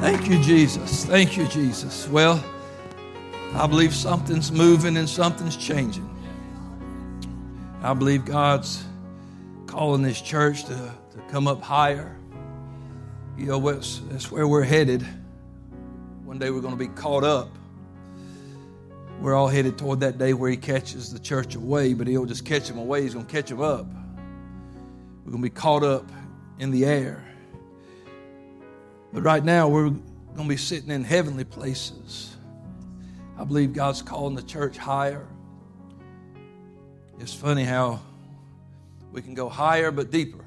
Thank you, Jesus. Thank you, Jesus. Well, I believe something's moving and something's changing. I believe God's calling this church to, to come up higher. You know, that's, that's where we're headed. One day we're going to be caught up. We're all headed toward that day where He catches the church away, but He'll just catch them away. He's going to catch them up. We're going to be caught up in the air. But right now, we're going to be sitting in heavenly places. I believe God's calling the church higher. It's funny how we can go higher but deeper.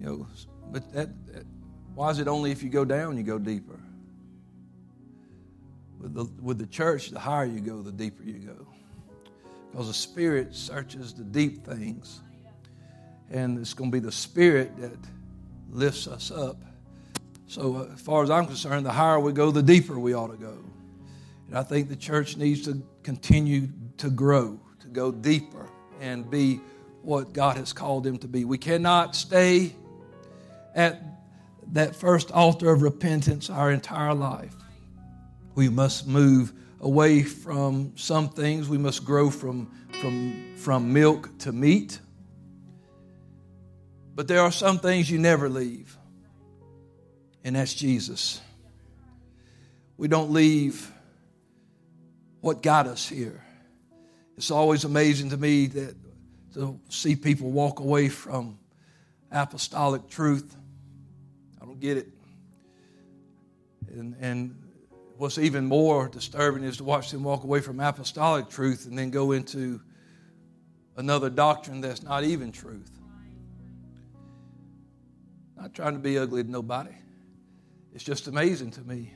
You know, but that, that, why is it only if you go down you go deeper? With the, with the church, the higher you go, the deeper you go. Because the Spirit searches the deep things. And it's going to be the Spirit that lifts us up. So, uh, as far as I'm concerned, the higher we go, the deeper we ought to go. And I think the church needs to continue to grow, to go deeper, and be what God has called them to be. We cannot stay at that first altar of repentance our entire life. We must move away from some things. We must grow from, from, from milk to meat. But there are some things you never leave, and that's Jesus. We don't leave what got us here. It's always amazing to me that to see people walk away from apostolic truth. I don't get it. And, and what's even more disturbing is to watch them walk away from apostolic truth and then go into another doctrine that's not even truth. Not trying to be ugly to nobody. It's just amazing to me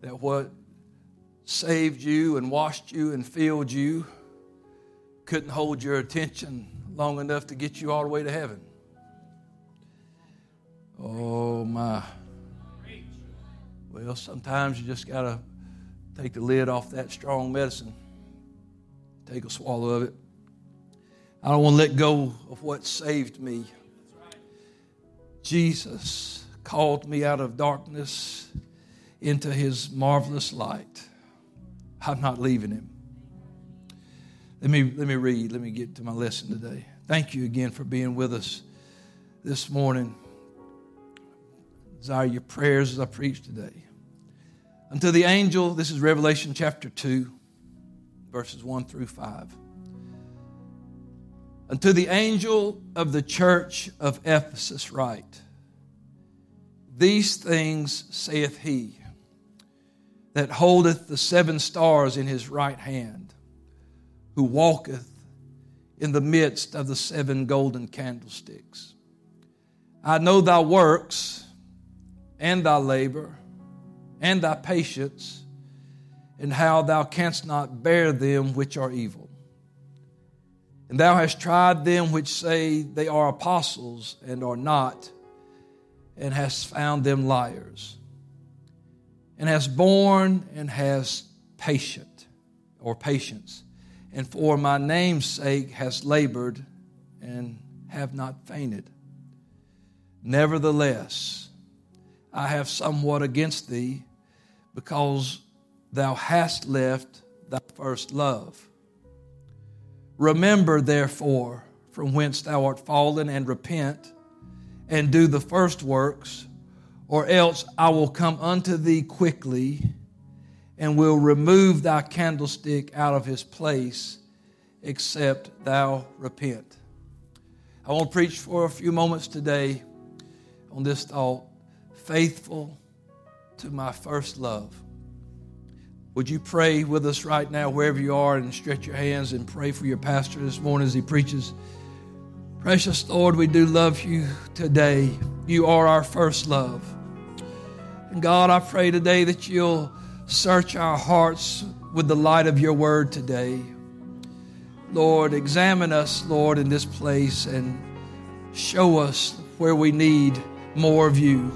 that what saved you and washed you and filled you couldn't hold your attention long enough to get you all the way to heaven. Oh, my. Well, sometimes you just got to take the lid off that strong medicine, take a swallow of it. I don't want to let go of what saved me. Jesus called me out of darkness into his marvelous light. I'm not leaving him. Let me, let me read. Let me get to my lesson today. Thank you again for being with us this morning. Desire your prayers as I preach today. Unto the angel, this is Revelation chapter 2, verses 1 through 5. Unto the angel of the church of Ephesus, write These things saith he that holdeth the seven stars in his right hand, who walketh in the midst of the seven golden candlesticks. I know thy works and thy labor and thy patience, and how thou canst not bear them which are evil. And thou hast tried them which say they are apostles and are not, and hast found them liars and hast borne and has patient or patience, and for my name's sake has labored and have not fainted. Nevertheless, I have somewhat against thee, because thou hast left thy first love. Remember, therefore, from whence thou art fallen, and repent, and do the first works or else I will come unto thee quickly and will remove thy candlestick out of his place, except thou repent. I want to preach for a few moments today on this thought faithful to my first love. Would you pray with us right now, wherever you are, and stretch your hands and pray for your pastor this morning as he preaches? Precious Lord, we do love you today. You are our first love. And God, I pray today that you'll search our hearts with the light of your word today. Lord, examine us, Lord, in this place and show us where we need more of you.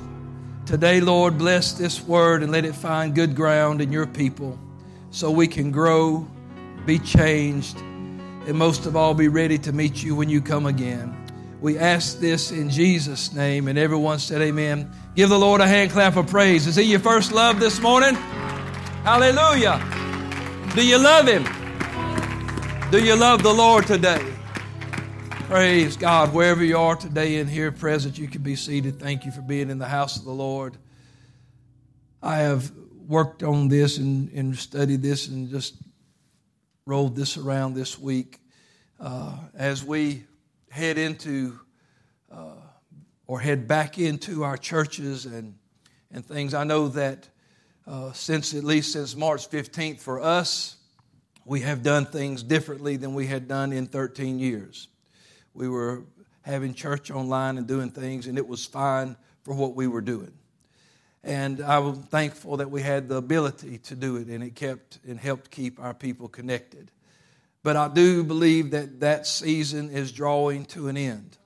Today, Lord, bless this word and let it find good ground in your people so we can grow, be changed, and most of all, be ready to meet you when you come again. We ask this in Jesus' name. And everyone said, Amen. Give the Lord a hand clap of praise. Is he your first love this morning? Hallelujah. Do you love him? Do you love the Lord today? Praise God. Wherever you are today in here present, you can be seated. Thank you for being in the house of the Lord. I have worked on this and, and studied this and just rolled this around this week. Uh, as we head into uh, or head back into our churches and, and things, I know that uh, since at least since March 15th for us, we have done things differently than we had done in 13 years. We were having church online and doing things, and it was fine for what we were doing. And I'm thankful that we had the ability to do it, and it kept and helped keep our people connected. But I do believe that that season is drawing to an end.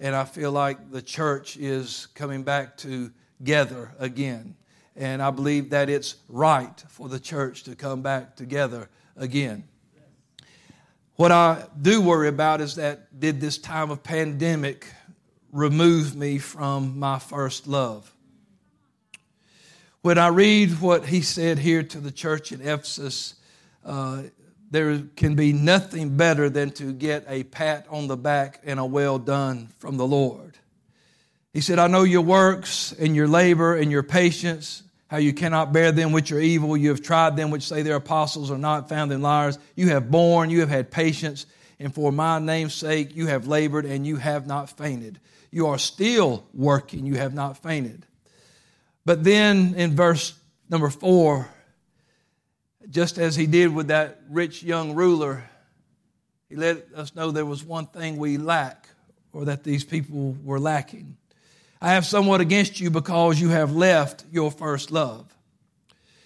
And I feel like the church is coming back together again. And I believe that it's right for the church to come back together again. What I do worry about is that did this time of pandemic remove me from my first love? When I read what he said here to the church in Ephesus, uh, there can be nothing better than to get a pat on the back and a well done from the Lord. He said, I know your works and your labor and your patience how you cannot bear them which are evil. You have tried them which say they're apostles are not found in liars. You have borne, you have had patience, and for my name's sake you have labored and you have not fainted. You are still working, you have not fainted. But then in verse number four, just as he did with that rich young ruler, he let us know there was one thing we lack, or that these people were lacking. I have somewhat against you because you have left your first love.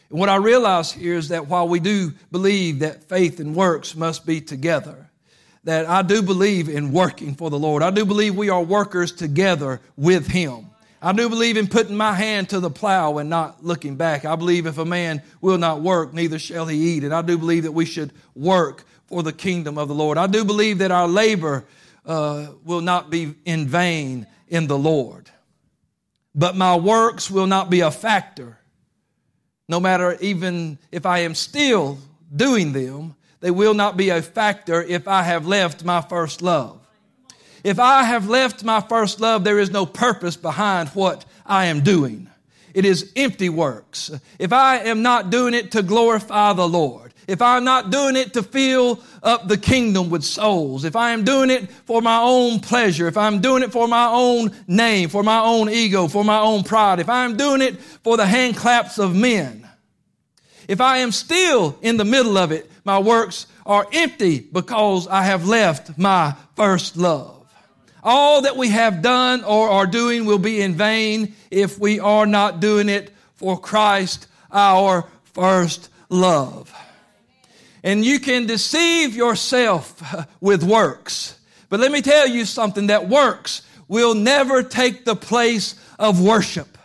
And what I realize here is that while we do believe that faith and works must be together, that I do believe in working for the Lord. I do believe we are workers together with Him. I do believe in putting my hand to the plow and not looking back. I believe if a man will not work, neither shall he eat. And I do believe that we should work for the kingdom of the Lord. I do believe that our labor uh, will not be in vain in the Lord but my works will not be a factor. No matter even if I am still doing them, they will not be a factor if I have left my first love. If I have left my first love, there is no purpose behind what I am doing. It is empty works. If I am not doing it to glorify the Lord, if I'm not doing it to fill up the kingdom with souls, if I am doing it for my own pleasure, if I'm doing it for my own name, for my own ego, for my own pride, if I'm doing it for the hand claps of men, if I am still in the middle of it, my works are empty because I have left my first love. All that we have done or are doing will be in vain if we are not doing it for Christ, our first love. And you can deceive yourself with works. But let me tell you something that works will never take the place of worship.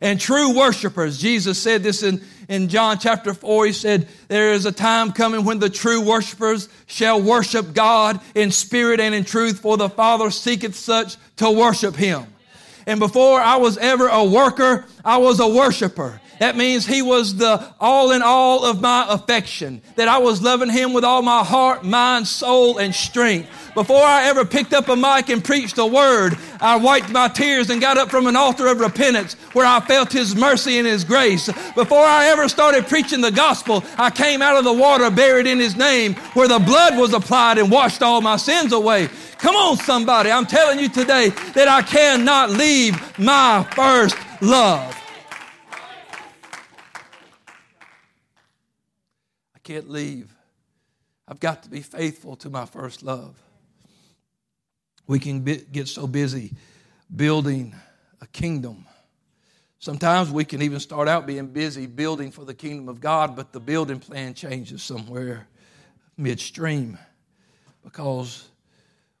And true worshipers, Jesus said this in, in John chapter 4. He said, There is a time coming when the true worshipers shall worship God in spirit and in truth, for the Father seeketh such to worship him. And before I was ever a worker, I was a worshiper. That means he was the all in all of my affection. That I was loving him with all my heart, mind, soul, and strength. Before I ever picked up a mic and preached a word, I wiped my tears and got up from an altar of repentance where I felt His mercy and His grace. Before I ever started preaching the gospel, I came out of the water buried in His name where the blood was applied and washed all my sins away. Come on, somebody. I'm telling you today that I cannot leave my first love. Can't leave. I've got to be faithful to my first love. We can be, get so busy building a kingdom. Sometimes we can even start out being busy building for the kingdom of God, but the building plan changes somewhere midstream because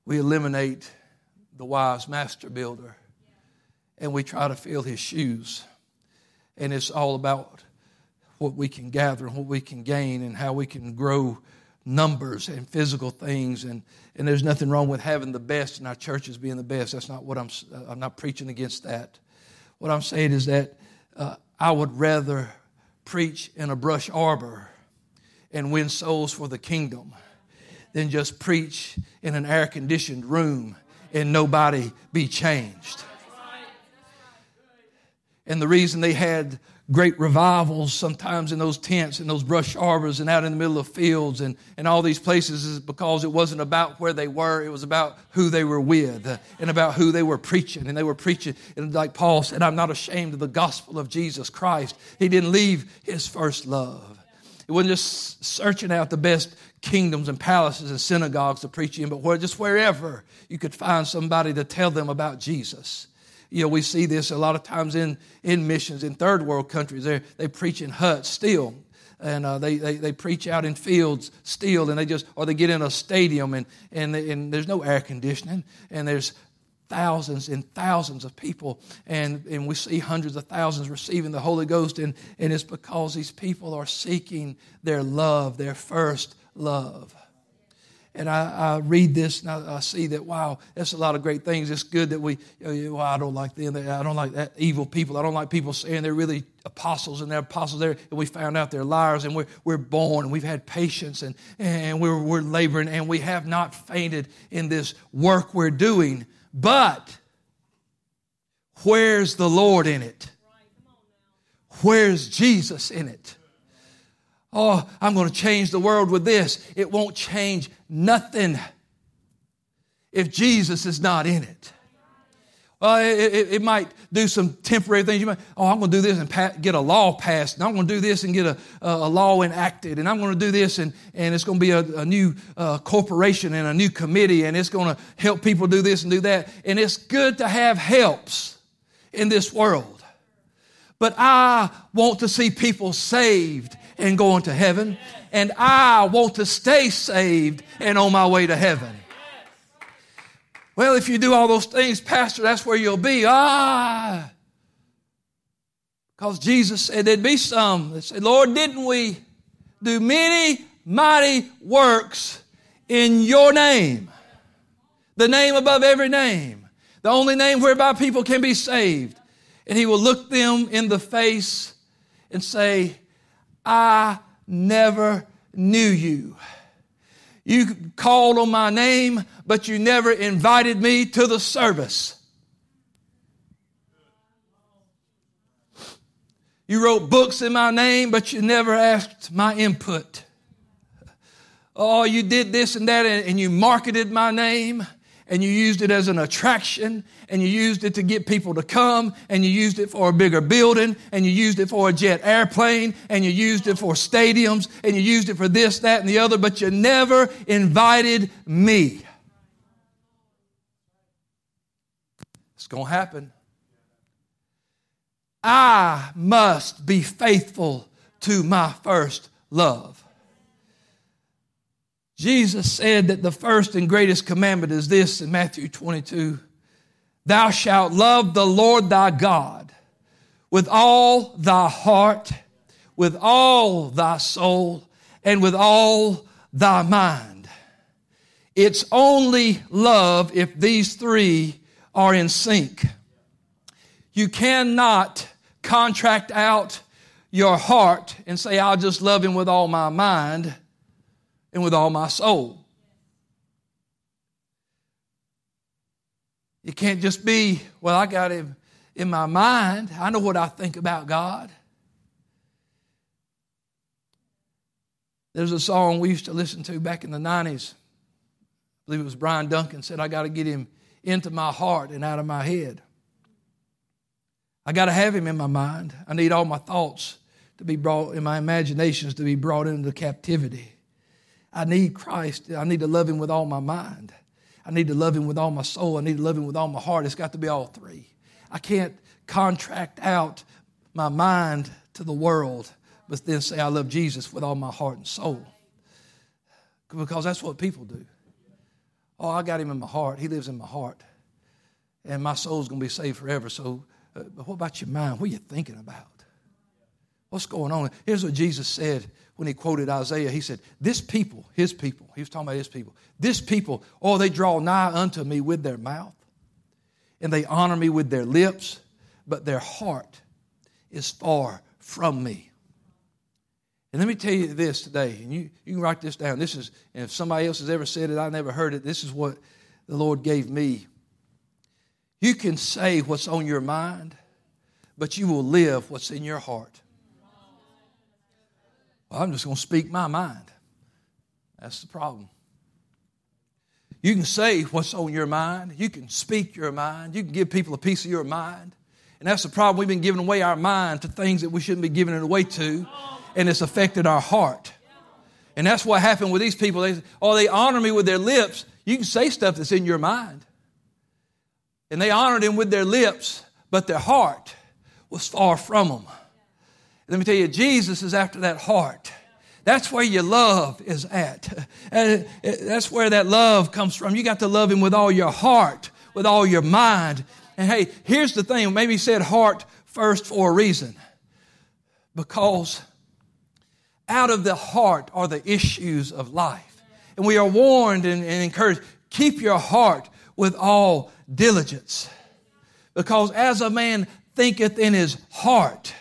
we eliminate the wise master builder and we try to fill his shoes. And it's all about what we can gather and what we can gain and how we can grow numbers and physical things, and, and there's nothing wrong with having the best and our churches being the best. That's not what I'm, I'm not preaching against that. What I'm saying is that uh, I would rather preach in a brush arbor and win souls for the kingdom than just preach in an air conditioned room and nobody be changed. And the reason they had great revivals sometimes in those tents and those brush arbors and out in the middle of fields and, and all these places is because it wasn't about where they were, it was about who they were with uh, and about who they were preaching. And they were preaching, and like Paul said, I'm not ashamed of the gospel of Jesus Christ. He didn't leave his first love. It wasn't just searching out the best kingdoms and palaces and synagogues to preach in, but where, just wherever you could find somebody to tell them about Jesus. You know, we see this a lot of times in, in missions in third world countries. They they preach in huts still, and uh, they, they they preach out in fields still, and they just or they get in a stadium and and and there's no air conditioning, and there's thousands and thousands of people, and, and we see hundreds of thousands receiving the Holy Ghost, and, and it's because these people are seeking their love, their first love. And I, I read this and I, I, see that, wow, that's a lot of great things. It's good that we, you know, well, I don't like them. I don't like that evil people. I don't like people saying they're really apostles and they're apostles there. And we found out they're liars and we're, we're born and we've had patience and, and we're, we're laboring and we have not fainted in this work we're doing. But where's the Lord in it? Where's Jesus in it? Oh, I'm going to change the world with this. It won't change nothing if Jesus is not in it. Well, it, it, it, might do some temporary things. You might, oh, I'm going to do this and pa- get a law passed, and I'm going to do this and get a, a, law enacted, and I'm going to do this, and, and it's going to be a, a new uh, corporation and a new committee, and it's going to help people do this and do that. And it's good to have helps in this world. But I want to see people saved and going to heaven. And I want to stay saved and on my way to heaven. Well, if you do all those things, Pastor, that's where you'll be. Ah. Because Jesus said there'd be some that said, Lord, didn't we do many mighty works in your name? The name above every name. The only name whereby people can be saved. And he will look them in the face and say, I never knew you. You called on my name, but you never invited me to the service. You wrote books in my name, but you never asked my input. Oh, you did this and that, and you marketed my name, and you used it as an attraction and you used it to get people to come and you used it for a bigger building and you used it for a jet airplane and you used it for stadiums and you used it for this, that, and the other, but you never invited me. It's going to happen. I must be faithful to my first love. Jesus said that the first and greatest commandment is this in Matthew 22 Thou shalt love the Lord thy God with all thy heart, with all thy soul, and with all thy mind. It's only love if these three are in sync. You cannot contract out your heart and say, I'll just love him with all my mind and with all my soul. It can't just be, well, I got him in my mind. I know what I think about God. There's a song we used to listen to back in the 90s. I believe it was Bryan Duncan said, I got to get him into my heart and out of my head. I got to have him in my mind. I need all my thoughts to be brought, in my imaginations to be brought into captivity. I need Christ. I need to love Him with all my mind. I need to love Him with all my soul. I need to love Him with all my heart. It's got to be all three. I can't contract out my mind to the world, but then say I love Jesus with all my heart and soul. Because that's what people do. Oh, I got Him in my heart. He lives in my heart. And my soul's going to be saved forever. So, uh, but what about your mind? What are you thinking about? What's going on? Here's what Jesus said when he quoted Isaiah. He said, This people, his people, he was talking about his people, this people, oh, they draw nigh unto me with their mouth, and they honor me with their lips, but their heart is far from me. And let me tell you this today, and you, you can write this down. This is, and if somebody else has ever said it, I never heard it. This is what the Lord gave me. You can say what's on your mind, but you will live what's in your heart. Well, I'm just going to speak my mind. That's the problem. You can say what's on your mind. You can speak your mind. You can give people a piece of your mind. And that's the problem. We've been giving away our mind to things that we shouldn't be giving it away to, and it's affected our heart. And that's what happened with these people. They, oh, they honor me with their lips. You can say stuff that's in your mind. And they honored him with their lips, but their heart was far from them. Let me tell you, Jesus is after that heart. That's where your love is at. Uh, that's where that love comes from. You got to love Him with all your heart, with all your mind. And hey, here's the thing maybe He said heart first for a reason. Because out of the heart are the issues of life. And we are warned and, and encouraged keep your heart with all diligence. Because as a man thinketh in his heart,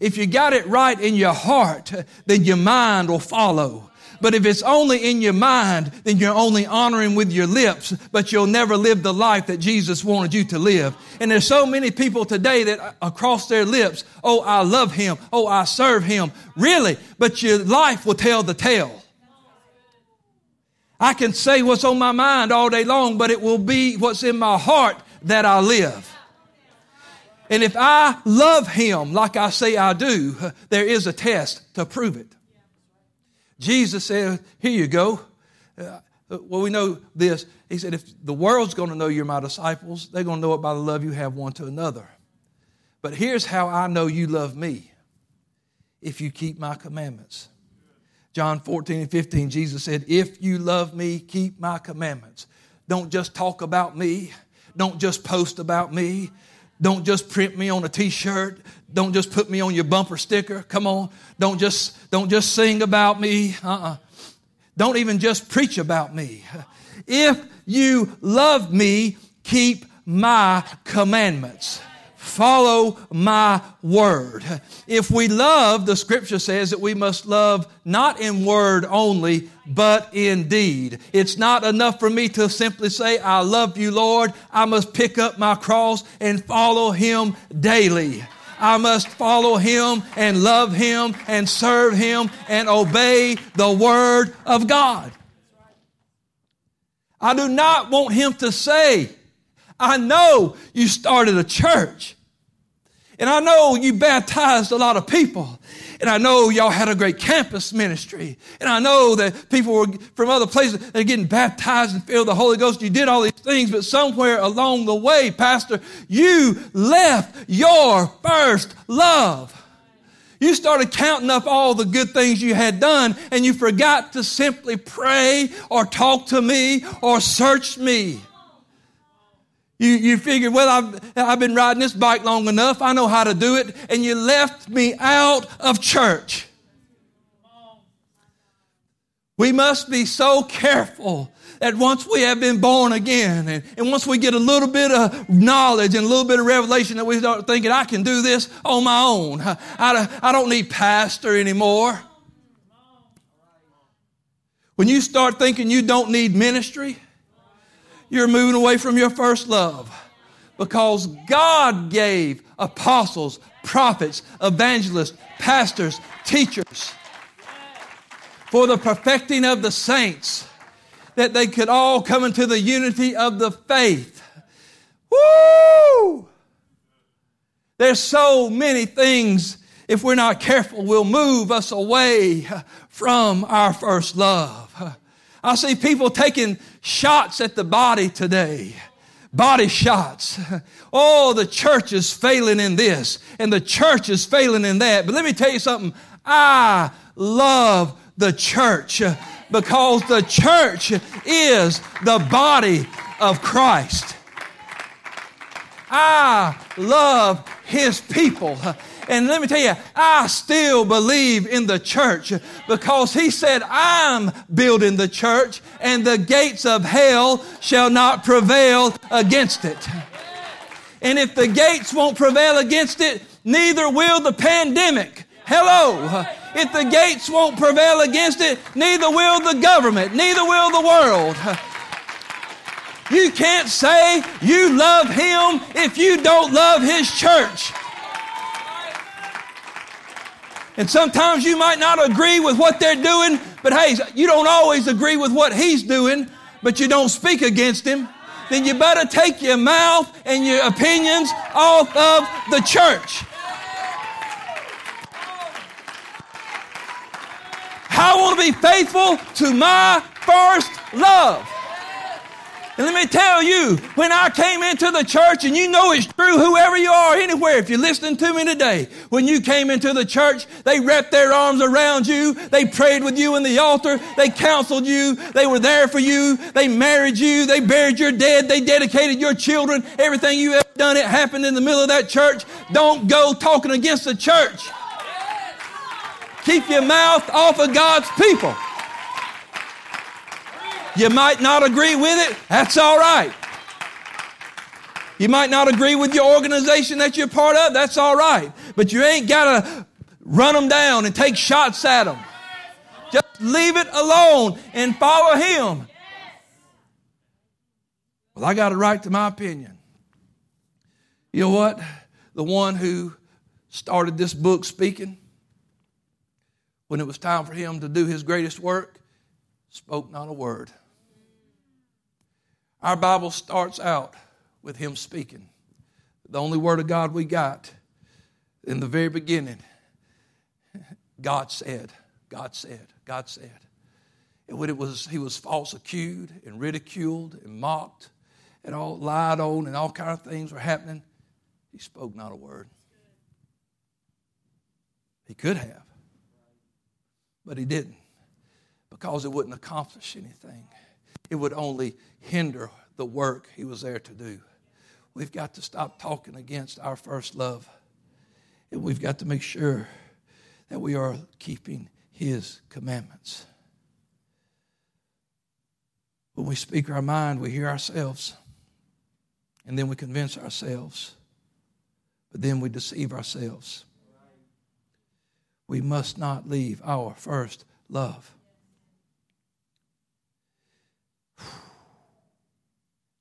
if you got it right in your heart, then your mind will follow. But if it's only in your mind, then you're only honoring with your lips, but you'll never live the life that Jesus wanted you to live. And there's so many people today that across their lips, oh, I love him. Oh, I serve him. Really? But your life will tell the tale. I can say what's on my mind all day long, but it will be what's in my heart that I live. And if I love him like I say I do, there is a test to prove it. Jesus said, Here you go. Uh, well, we know this. He said, If the world's going to know you're my disciples, they're going to know it by the love you have one to another. But here's how I know you love me if you keep my commandments. John 14 and 15, Jesus said, If you love me, keep my commandments. Don't just talk about me. Don't just post about me. Don't just print me on a t-shirt. Don't just put me on your bumper sticker. Come on. Don't just, don't just sing about me. Uh-uh. Don't even just preach about me. If you love me, keep my commandments follow my word. If we love, the scripture says that we must love not in word only, but in deed. It's not enough for me to simply say, I love you, Lord. I must pick up my cross and follow him daily. I must follow him and love him and serve him and obey the word of God. I do not want him to say, I know you started a church. And I know you baptized a lot of people. And I know y'all had a great campus ministry. And I know that people were from other places that are getting baptized and filled with the Holy Ghost. You did all these things, but somewhere along the way, Pastor, you left your first love. You started counting up all the good things you had done and you forgot to simply pray or talk to me or search me. You, you figured, well, I've, I've been riding this bike long enough. I know how to do it. And you left me out of church. We must be so careful that once we have been born again and, and once we get a little bit of knowledge and a little bit of revelation that we start thinking, I can do this on my own. I, I, I don't need pastor anymore. When you start thinking you don't need ministry, you're moving away from your first love because God gave apostles, prophets, evangelists, pastors, teachers for the perfecting of the saints that they could all come into the unity of the faith. Woo! There's so many things, if we're not careful, will move us away from our first love. I see people taking shots at the body today. Body shots. Oh, the church is failing in this and the church is failing in that. But let me tell you something. I love the church because the church is the body of Christ. I love his people. And let me tell you, I still believe in the church because he said, I'm building the church and the gates of hell shall not prevail against it. And if the gates won't prevail against it, neither will the pandemic. Hello. If the gates won't prevail against it, neither will the government, neither will the world. You can't say you love him if you don't love his church. And sometimes you might not agree with what they're doing, but hey, you don't always agree with what he's doing, but you don't speak against him. Then you better take your mouth and your opinions off of the church. I want to be faithful to my first love. And let me tell you, when I came into the church, and you know it's true, whoever you are, anywhere, if you're listening to me today, when you came into the church, they wrapped their arms around you, they prayed with you in the altar, they counseled you, they were there for you, they married you, they buried your dead, they dedicated your children, everything you ever done, it happened in the middle of that church. Don't go talking against the church. Keep your mouth off of God's people. You might not agree with it. That's all right. You might not agree with your organization that you're part of. That's all right. But you ain't got to run them down and take shots at them. Just leave it alone and follow Him. Well, I got a right to my opinion. You know what? The one who started this book speaking, when it was time for him to do his greatest work, spoke not a word. Our Bible starts out with him speaking. The only word of God we got in the very beginning God said, God said, God said. And when it was, he was false accused and ridiculed and mocked and all lied on and all kind of things were happening, he spoke not a word. He could have, but he didn't because it wouldn't accomplish anything it would only hinder the work he was there to do. We've got to stop talking against our first love. And we've got to make sure that we are keeping his commandments. When we speak our mind, we hear ourselves. And then we convince ourselves. But then we deceive ourselves. We must not leave our first love.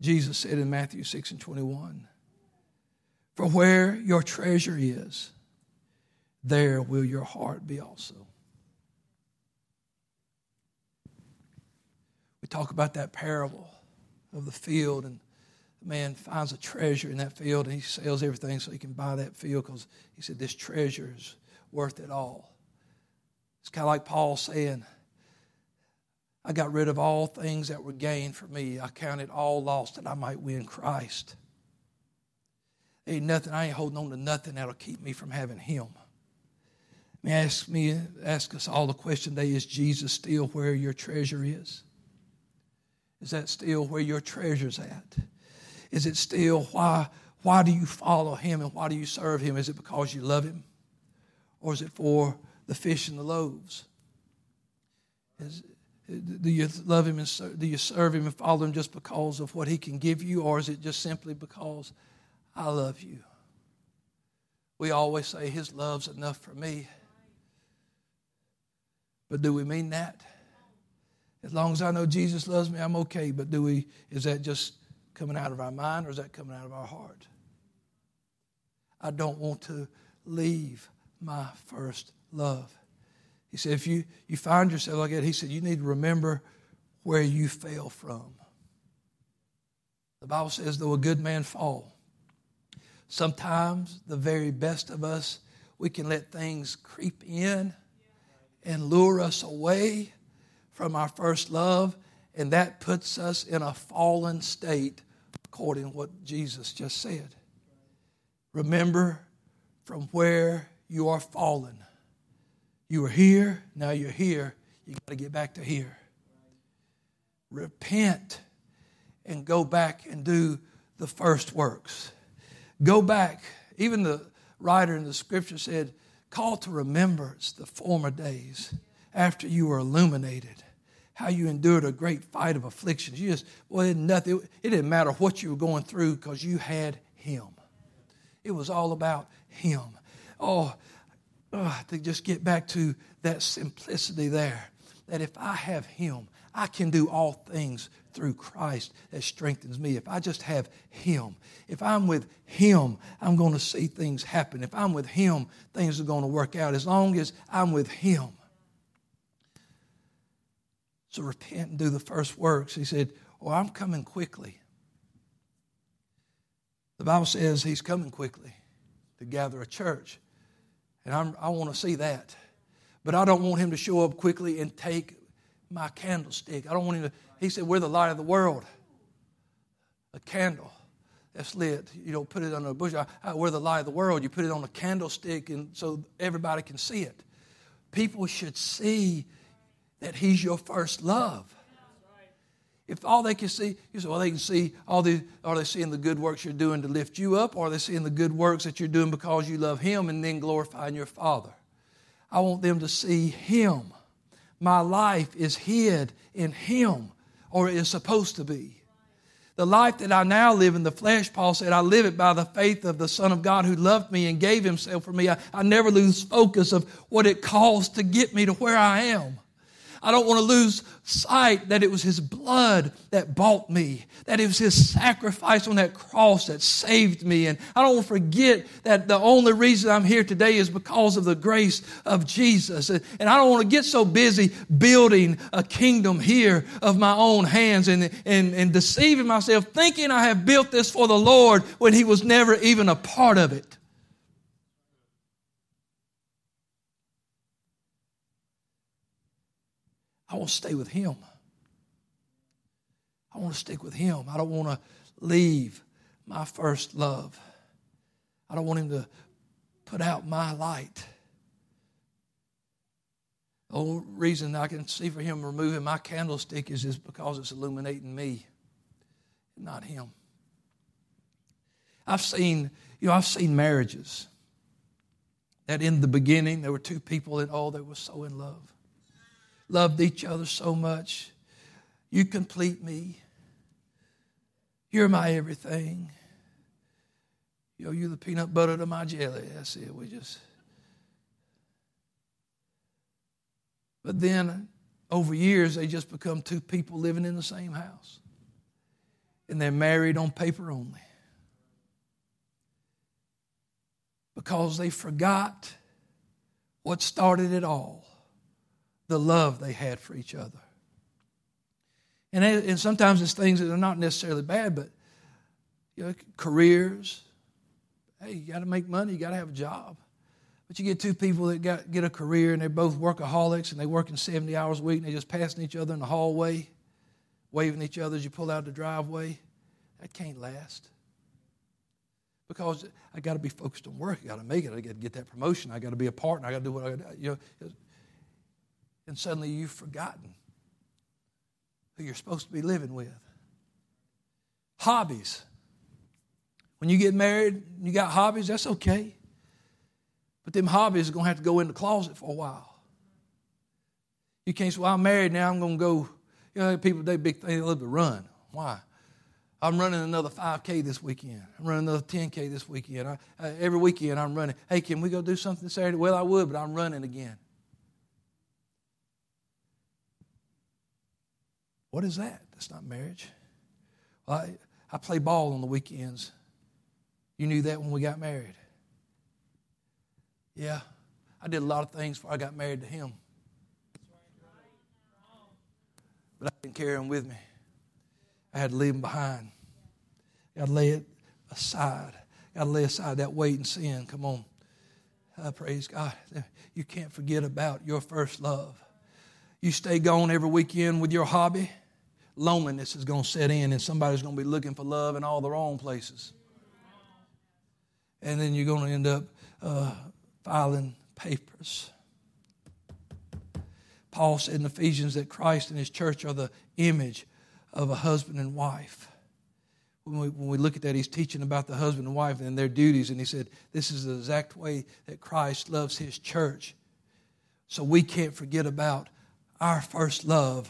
Jesus said in Matthew 6 and 21 For where your treasure is, there will your heart be also. We talk about that parable of the field, and the man finds a treasure in that field, and he sells everything so he can buy that field because he said, This treasure is worth it all. It's kind of like Paul saying, I got rid of all things that were gained for me. I counted all lost that I might win Christ. Ain't nothing, I ain't holding on to nothing that'll keep me from having him. May ask me, ask us all the question today, is Jesus still where your treasure is? Is that still where your treasure's at? Is it still why why do you follow him and why do you serve him? Is it because you love him? Or is it for the fish and the loaves? Is, do you love him and do you serve him and follow him just because of what he can give you, or is it just simply because I love you? We always say his love's enough for me. But do we mean that? As long as I know Jesus loves me, I'm okay. But do we is that just coming out of our mind or is that coming out of our heart? I don't want to leave my first love. He said, if you, you find yourself like that, he said, you need to remember where you fell from. The Bible says, though a good man fall, sometimes the very best of us, we can let things creep in and lure us away from our first love, and that puts us in a fallen state, according to what Jesus just said. Remember from where you are fallen. You were here, now you're here. You got to get back to here. Repent and go back and do the first works. Go back. Even the, writer in the scripture said, Call to remembrance the former days after you were illuminated, how you endured a great fight of afflictions. You just, boy, it, nothing, it didn't matter what you were going through because you had Him. It was all about Him. Oh, oh, to just get back to that simplicity there, that if I have Him, I can do all things through Christ that strengthens me. If I just have Him, if I'm with Him, I'm going to see things happen. If I'm with Him, things are going to work out. As long as I'm with Him. So repent and do the first works. He said, Well, I'm coming quickly. The Bible says He's coming quickly to gather a church. And I'm, i want to see that. But I don't want Him to show up quickly and take my candlestick. I don't want him to. He said, We're the light of the world. A candle that's lit. You don't put it on a bush. I, I, we're the light of the world. You put it on a candlestick and so everybody can see it. People should see that He's your first love. If all they can see, you say, well, they can see all the, are they seeing the good works you're doing to lift you up, or are they seeing the good works that you're doing because you love Him and then glorifying your Father? I want them to see Him my life is hid in Him, or is supposed to be. The life that I now live in the flesh, Paul said, I live it by the faith of the Son of God who loved me and gave Himself for me. I, I never lose focus of what it costs to get me to where I am. I don't want to lose sight that it was His blood that bought me, that it was His sacrifice on that cross that saved me. And I don't want to forget that the only reason I'm here today is because of the grace of Jesus. And I don't want to get so busy building a kingdom here of my own hands and, and, and deceiving myself, thinking I have built this for the Lord when He was never even a part of it. I want to stay with Him. I want to stick with Him. I don't want to leave my first love. I don't want Him to put out my light. The only reason I can see for Him removing my candlestick is just because it's illuminating me, not Him. I've seen, you know, I've seen marriages that in the beginning there were two people that oh they were so in love loved each other so much. You complete me. You're my everything. You know, you're the peanut butter to my jelly. That's it. We just. But then over years, they just become two people living in the same house. And they're married on paper only. Because they forgot what started it all the love they had for each other. And, and sometimes it's things that are not necessarily bad, but you know, careers. Hey, you got to make money, you got to have a job. But you get two people that got, get a career and they're both workaholics and they work in 70 hours a week and they're just passing each other in the hallway, waving each other as you pull out the driveway. That can't last. Because I got to be focused on work. I got to make it. I got to get that promotion. I got to be a partner. I got to do what I got to do. You know, and suddenly you've forgotten who you're supposed to be living with. Hobbies. When you get married, you got hobbies, that's okay. But them hobbies are going to have to go in the closet for a while. You can't say, well, I'm married now, I'm going to go. You know, people, they big thing, they love to run. Why? I'm running another 5K this weekend. I'm running another 10K this weekend. I, uh, every weekend I'm running. Hey, can we go do something Saturday? Well, I would, but I'm running again. What is that? That's not marriage. I, I play ball on the weekends. You knew that when we got married. Yeah, I did a lot of things before I got married to him. But I didn't carry him with me. I had to leave him behind. I Got to lay it aside. I Got to lay aside that weight and sin. Come on. Uh, praise God. You can't forget about your first love. You stay gone every weekend with your hobby loneliness is going to set in and somebody's going to be looking for love in all the wrong places. And then you're going to end up uh, filing papers. Paul said in Ephesians that Christ and his church are the image of a husband and wife. when we, when we look at that, he's teaching about the husband and wife and their duties. And he said, This is the exact way that Christ loves his church. So we can't forget about our first love,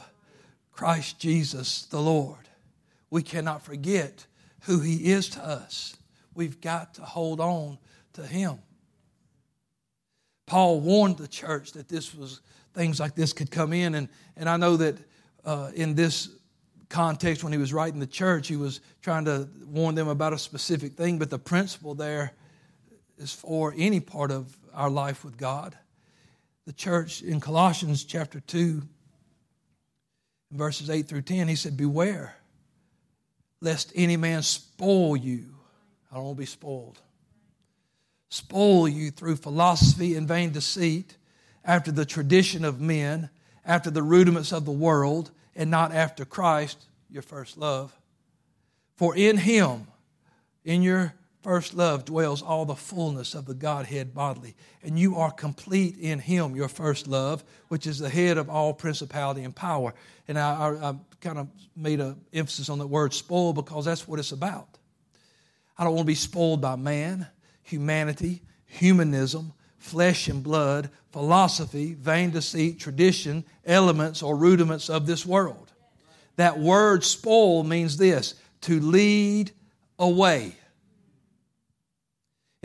Christ Jesus the Lord. We cannot forget who he is to us. We've got to hold on to him. Paul warned the church that this was things like this could come in, and, and I know that uh, in this context, when he was writing the church, he was trying to warn them about a specific thing, but the principle there is for any part of our life with God. The church in Colossians chapter 2, verses 8 through 10, he said, Beware lest any man spoil you. I don't want to be spoiled. Spoil you through philosophy and vain deceit, after the tradition of men, after the rudiments of the world and not after Christ, your first love. For in him, in your first love, dwells all the fullness of the Godhead bodily. And you are complete in him, your first love, which is the head of all principality and power. And I, I, I kind of made an emphasis on the word spoil because that's what it's about. I don't want to be spoiled by man, humanity, humanism, flesh and blood, philosophy, vain deceit, tradition, elements, or rudiments of this world. That word spoil means this to lead away.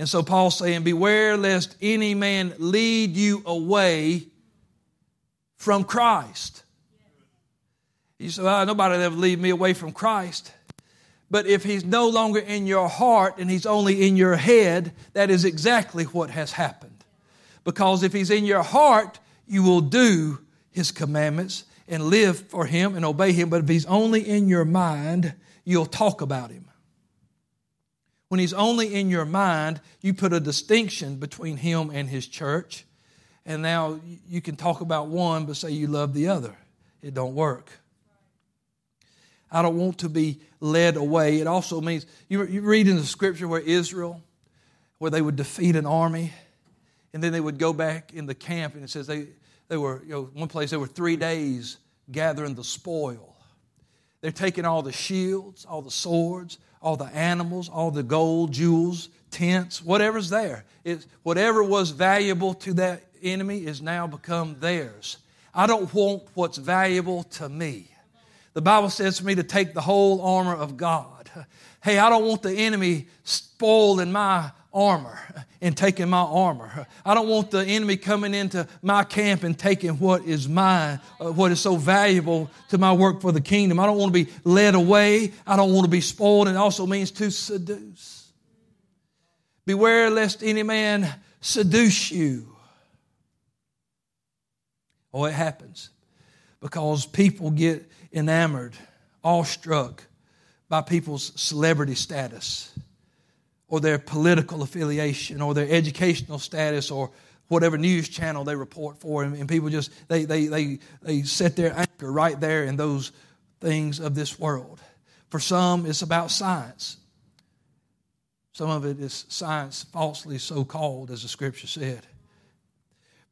And so Paul's saying, Beware lest any man lead you away from Christ. You say, well, nobody will ever lead me away from Christ. But if he's no longer in your heart and he's only in your head, that is exactly what has happened. Because if he's in your heart, you will do his commandments and live for him and obey him. But if he's only in your mind, you'll talk about him. When he's only in your mind, you put a distinction between him and his church. And now you can talk about one, but say you love the other. It don't work. I don't want to be led away. It also means you, read in the scripture where Israel, where they would defeat an army and then they would go back in the camp, and it says they, they were, you know, one place, they were three days gathering the spoil. They're taking all the shields, all the swords, all the animals, all the gold, jewels, tents, whatever's there. Whatever was valuable to that enemy is now become theirs. I don't want what's valuable to me. The Bible says for me to take the whole armor of God. Hey, I don't want the enemy spoiling my armor and taking my armor. I don't want the enemy coming into my camp and taking what is mine, uh, what is so valuable to my work for the kingdom. I don't want to be led away. I don't want to be spoiled. It also means to seduce. Beware lest any man seduce you. Oh, it happens because people get enamored, awestruck by people's celebrity status or their political affiliation or their educational status or whatever news channel they report for. And, and, people just they, they they they set their anchor right there in those things of this world. For some it's about science. Some of it is science falsely so called as the scripture said.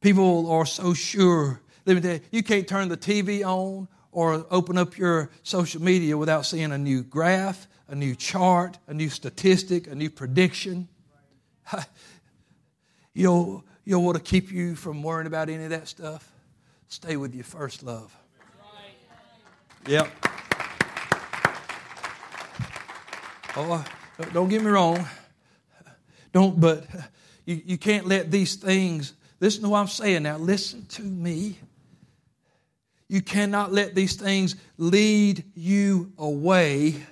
People are so sure. You can't turn the tv on or open up your social media without seeing a new graph a new chart, a new statistic, a new prediction. You'll, you'll want to keep you from worrying about any of that stuff. Stay with your first love. Yep. Oh, don't get me wrong. Don't, but you, you can't let these things, listen to what I'm saying now. Listen to me. You cannot let these things lead you away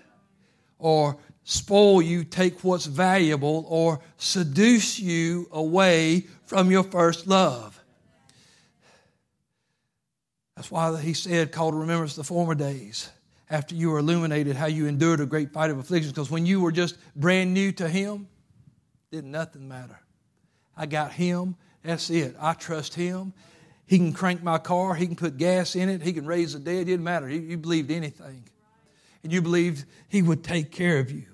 or spoil you, take what's valuable, or seduce you away from your first love. That's why he said, call to remembrance the former days after you were illuminated, how you endured a great fight of afflictions. Because when you were just brand new to him, didn't nothing matter. I got him. That's it. I trust him. He can crank my car. He can put gas in it. He can raise the dead. It didn't matter. You believed anything and you believed He would take care of you.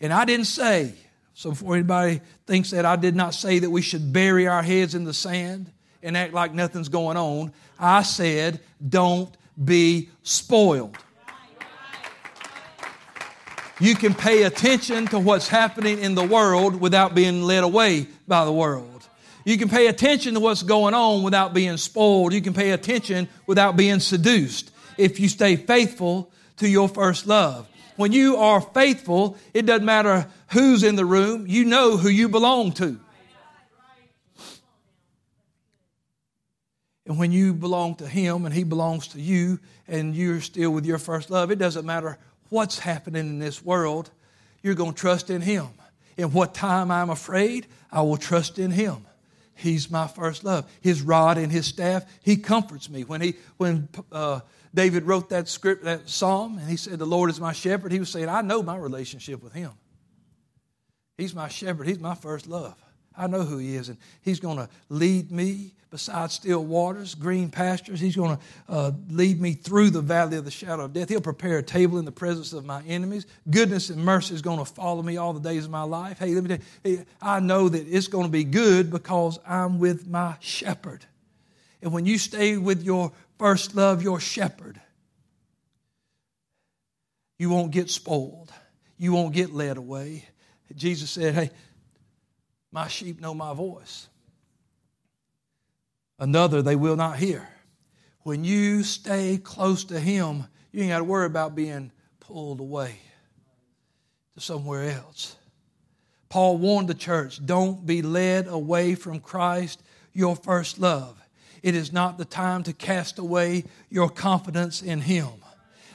And I didn't say, so before anybody thinks that I did not say that we should bury our heads in the sand and act like nothing's going on, I said, don't be spoiled. You can pay attention to what's happening in the world without being led away by the world. You can pay attention to what's going on without being spoiled. You can pay attention without being seduced if you stay faithful to your first love. When you are faithful, it doesn't matter who's in the room, you know who you belong to. And when you belong to Him and He belongs to you and you're still with your first love, it doesn't matter what's happening in this world, you're going to trust in Him. In what time I'm afraid, I will trust in Him. He's my first love. His rod and His staff, He comforts me. When He, when uh, David wrote that script, that psalm, and he said, "The Lord is my shepherd," he was saying, "I know my relationship with Him. He's my shepherd. He's my first love. I know who He is, and He's going to lead me beside still waters, green pastures. He's going to uh, lead me through the valley of the shadow of death. He'll prepare a table in the presence of my enemies. Goodness and mercy is going to follow me all the days of my life. Hey, let me tell you, I know that it's going to be good because I'm with my shepherd. And when you stay with your first love, your shepherd, you won't get spoiled. You won't get led away. Jesus said, Hey, my sheep know my voice Another they will not hear. When you stay close to Him, you ain't got to worry about being pulled away to somewhere else. Paul warned the church don't be led away from Christ, your first love. It is not the time to cast away your confidence in Him.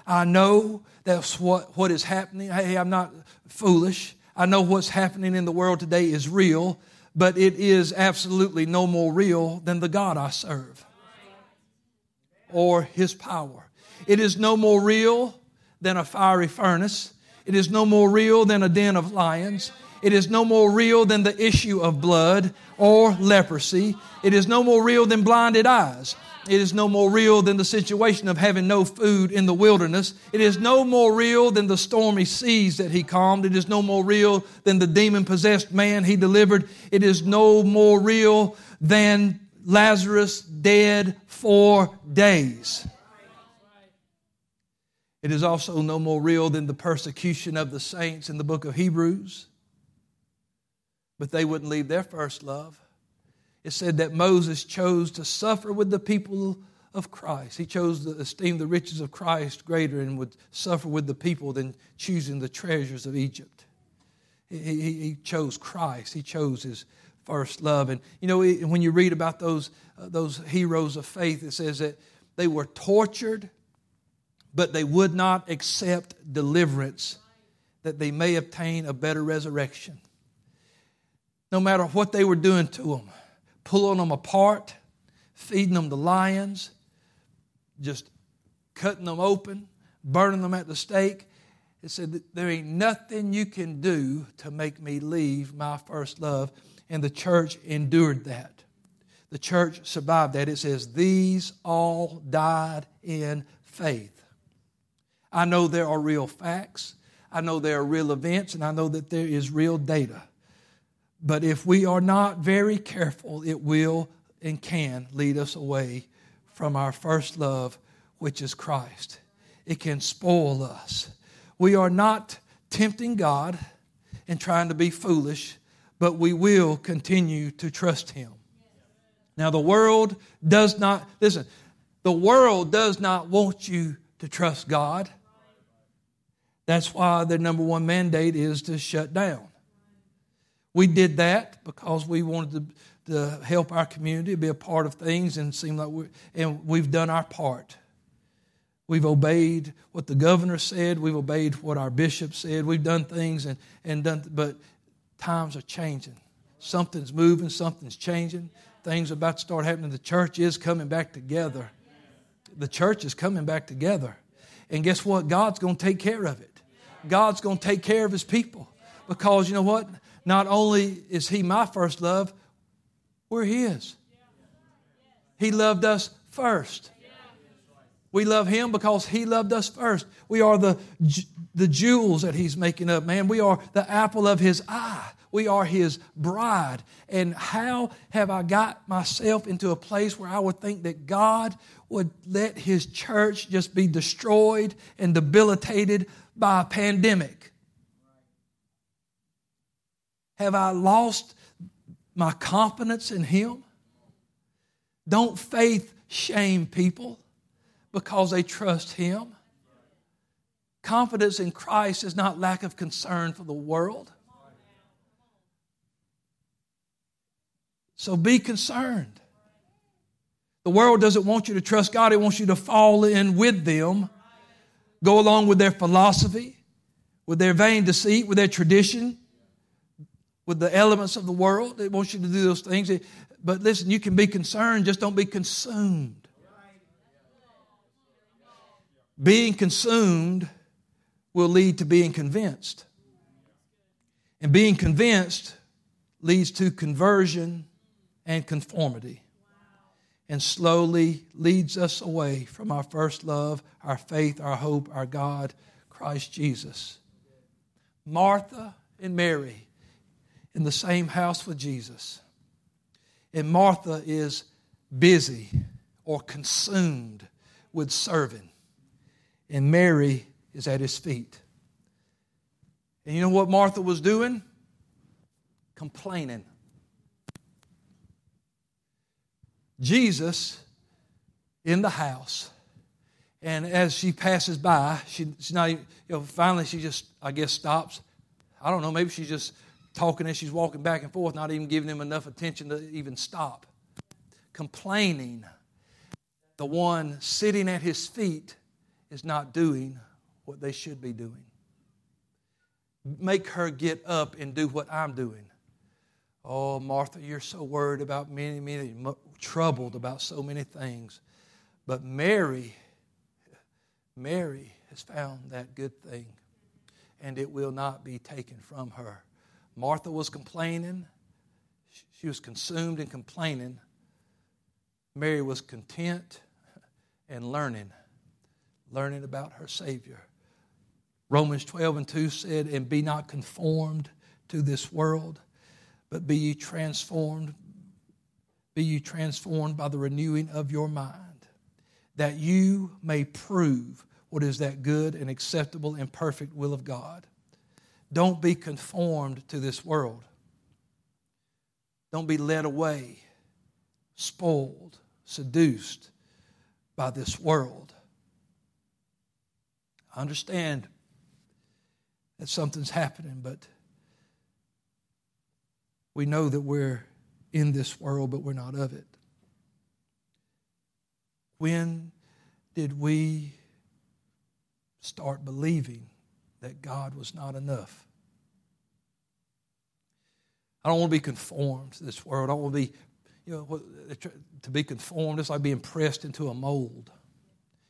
I know that's what, what is happening. Hey, I'm not foolish. I know what's happening in the world today is real, but it is absolutely no more real than the God I serve or his power. It is no more real than a fiery furnace. It is no more real than a den of lions. It is no more real than the issue of blood or leprosy. It is no more real than blinded eyes. It is no more real than the situation of having no food in the wilderness. It is no more real than the stormy seas that he calmed. It is no more real than the demon possessed man he delivered. It is no more real than Lazarus dead for days. It is also no more real than the persecution of the saints in the book of Hebrews. But they wouldn't leave their first love it said that Moses chose to suffer with the people of Christ. He chose to esteem the riches of Christ greater and would suffer with the people than choosing the treasures of Egypt. He, he, he chose Christ. He chose his first love. And you know, when you read about those, uh, those heroes of faith, it says that they were tortured, but they would not accept deliverance that they may obtain a better resurrection. No matter what they were doing to them, pulling them apart, feeding them to lions, just cutting them open, burning them at the stake. It said, There ain't nothing you can do to make me leave my first love. And the church endured that. The church survived that. It says, These all died in faith. I know there are real facts. I know there are real events, and I know that there is real data. But if we are not very careful, it will and can lead us away from our first love, which is Christ. It can spoil us. We are not tempting God and trying to be foolish, but we will continue to trust Him. Now, the world does not, listen, the world does not want you to trust God. That's why their number one mandate is to shut down. We did that because we wanted to, to help our community, be a part of things, and seem like we and we've done our part. We've obeyed what the governor said. We've obeyed what our bishop said. We've done things and, and done, but times are changing. Something's moving. Something's changing. Things are about to start happening. The church is coming back together. The church is coming back together. And guess what? God's going to take care of it. God's going to take care of his people. Because you know what? Not only is He my first love, we're His. He loved us first. We love Him because He loved us first. We are the, the jewels that He's making up, man. We are the apple of His eye. We are His bride. And how have I got myself into a place where I would think that God would let His church just be destroyed and debilitated by a pandemic? Have I lost my confidence in Him? Don't faith shame people because they trust Him. Confidence in Christ is not lack of concern for the world. So be concerned. The world doesn't want you to trust God, it wants you to fall in with them, go along with their philosophy, with their vain deceit, with their tradition, with the elements of the world. It wants you to do those things. But listen, you can be concerned, just don't be consumed. Being consumed will lead to being convinced. And being convinced leads to conversion and conformity. And slowly leads us away from our first love, our faith, our hope, our God, Christ Jesus. Martha and Mary in the same house with Jesus. And Martha is busy or consumed with serving. And Mary is at his feet. And you know what Martha was doing? Complaining. Jesus in the house. And as she passes by, she, she's not even, you know, finally she just, I guess, stops. I don't know, maybe she's just talking as she's walking back and forth, not even giving him enough attention to even stop. Complaining. The one sitting at his feet is not doing what they should be doing. Make her get up and do what I'm doing. Oh, Martha, you're so worried about many, many, troubled about so many things. But Mary, Mary has found that good thing, and it will not be taken from her. Martha was complaining, she was consumed in complaining. Mary was content and learning, learning about her Savior. Romans 12 and 2 said, And be not conformed to this world, but be ye transformed, be ye transformed by the renewing of your mind, that you may prove what is that good and acceptable and perfect will of God. Don't be conformed to this world. Don't be led away, spoiled, seduced by this world. I understand that something's happening, but we know that we're in this world, but we're not of it. When did we start believing that God was not enough? I don't want to be conformed to this world. I don't want to be, you know, to be conformed. It's like being pressed into a mold.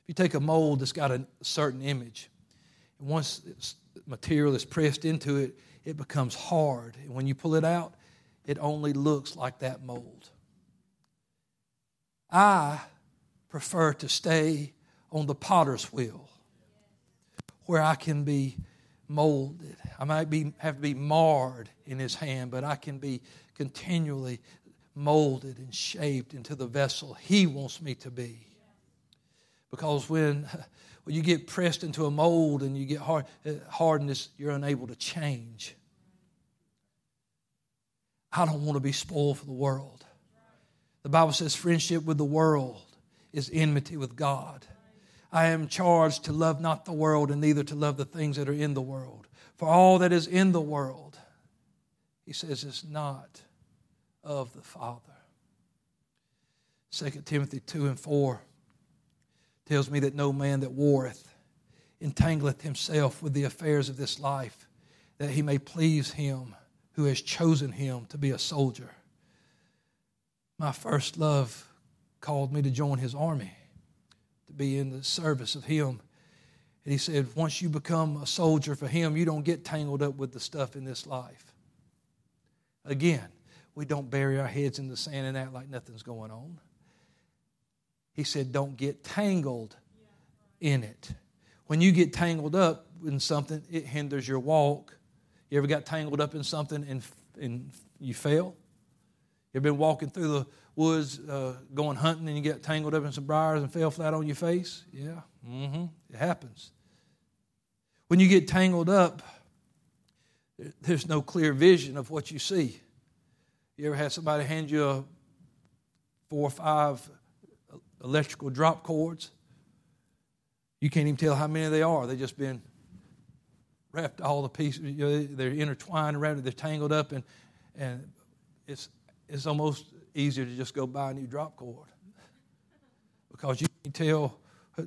If you take a mold that's got a certain image, and once material is pressed into it, it becomes hard. And when you pull it out, it only looks like that mold. I prefer to stay on the potter's wheel where I can be molded. I might be, have to be marred in his hand, but I can be continually molded and shaped into the vessel he wants me to be. Because when, when you get pressed into a mold and you get hard, uh, hardness, you're unable to change. I don't want to be spoiled for the world. The Bible says friendship with the world is enmity with God. I am charged to love not the world and neither to love the things that are in the world. For all that is in the world, he says, is not of the Father. 2 Timothy 2 and 4 tells me that no man that warreth entangleth himself with the affairs of this life, that he may please him who has chosen him to be a soldier. My first love called me to join his army to be in the service of Him. And he said, once you become a soldier for Him, you don't get tangled up with the stuff in this life. Again, we don't bury our heads in the sand and act like nothing's going on. He said, don't get tangled in it. When you get tangled up in something, it hinders your walk. You ever got tangled up in something and, and you fell? You ever been walking through the woods uh, going hunting and you get tangled up in some briars and fell flat on your face? Yeah, mm-hmm. it happens. When you get tangled up, there's no clear vision of what you see. You ever had somebody hand you a four or five electrical drop cords? You can't even tell how many they are. They've just been wrapped all the pieces. You know, they're intertwined around it. They're tangled up, and and it's it's almost easier to just go buy a new drop cord because you can tell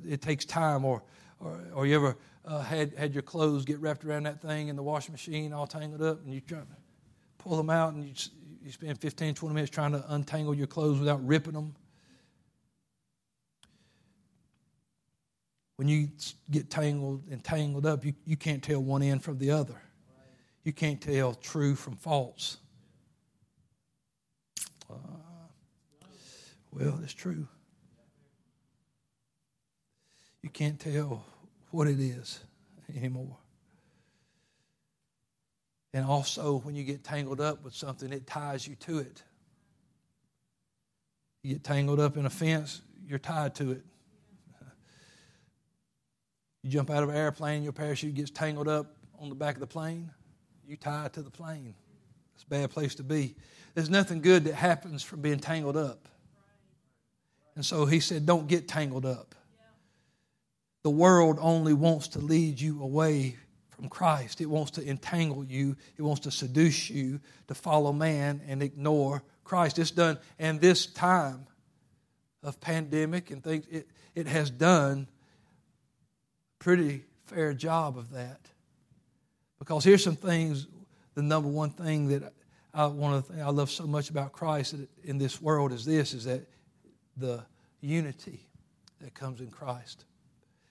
it takes time. Or or, or you ever uh, had had your clothes get wrapped around that thing in the washing machine, all tangled up, and you try to pull them out, and you you spend 15, 20 minutes trying to untangle your clothes without ripping them. When you get tangled and tangled up, you, you can't tell one end from the other. You can't tell true from false. Well, it's true. You can't tell what it is anymore. And also, when you get tangled up with something, it ties you to it. You get tangled up in a fence, you're tied to it. You jump out of an airplane, your parachute gets tangled up on the back of the plane, you tie to the plane. It's a bad place to be. There's nothing good that happens from being tangled up. And so he said, Don't get tangled up. The world only wants to lead you away from Christ. It wants to entangle you, it wants to seduce you to follow man and ignore Christ. It's done, and this time of pandemic and things, it, it has done pretty fair job of that. Because here's some things, the number one thing that I, one of the things I love so much about Christ in this world is this, is that the unity that comes in Christ.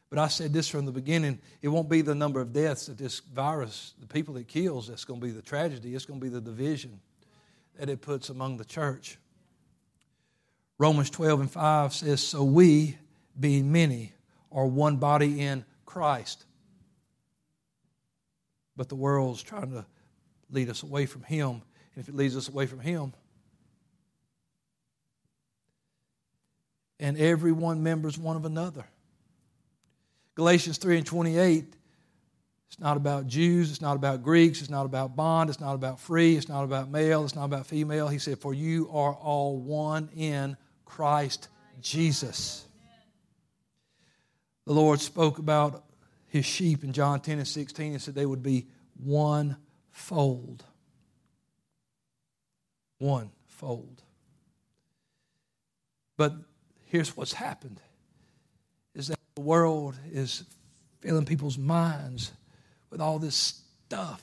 But I said this from the beginning it won't be the number of deaths that this virus, the people it kills, that's going to be the tragedy. It's going to be the division that it puts among the church. Romans 12 and 5 says, So we, being many, are one body in Christ. But the world's trying to lead us away from Him. And if it leads us away from Him, and every one members one of another. Galatians 3 and 28, it's not about Jews, it's not about Greeks, it's not about bond, it's not about free, it's not about male, it's not about female. He said, For you are all one in Christ Jesus. The Lord spoke about his sheep in John 10 and 16 and said they would be one fold. One fold. But here's what's happened is that the world is filling people's minds with all this stuff.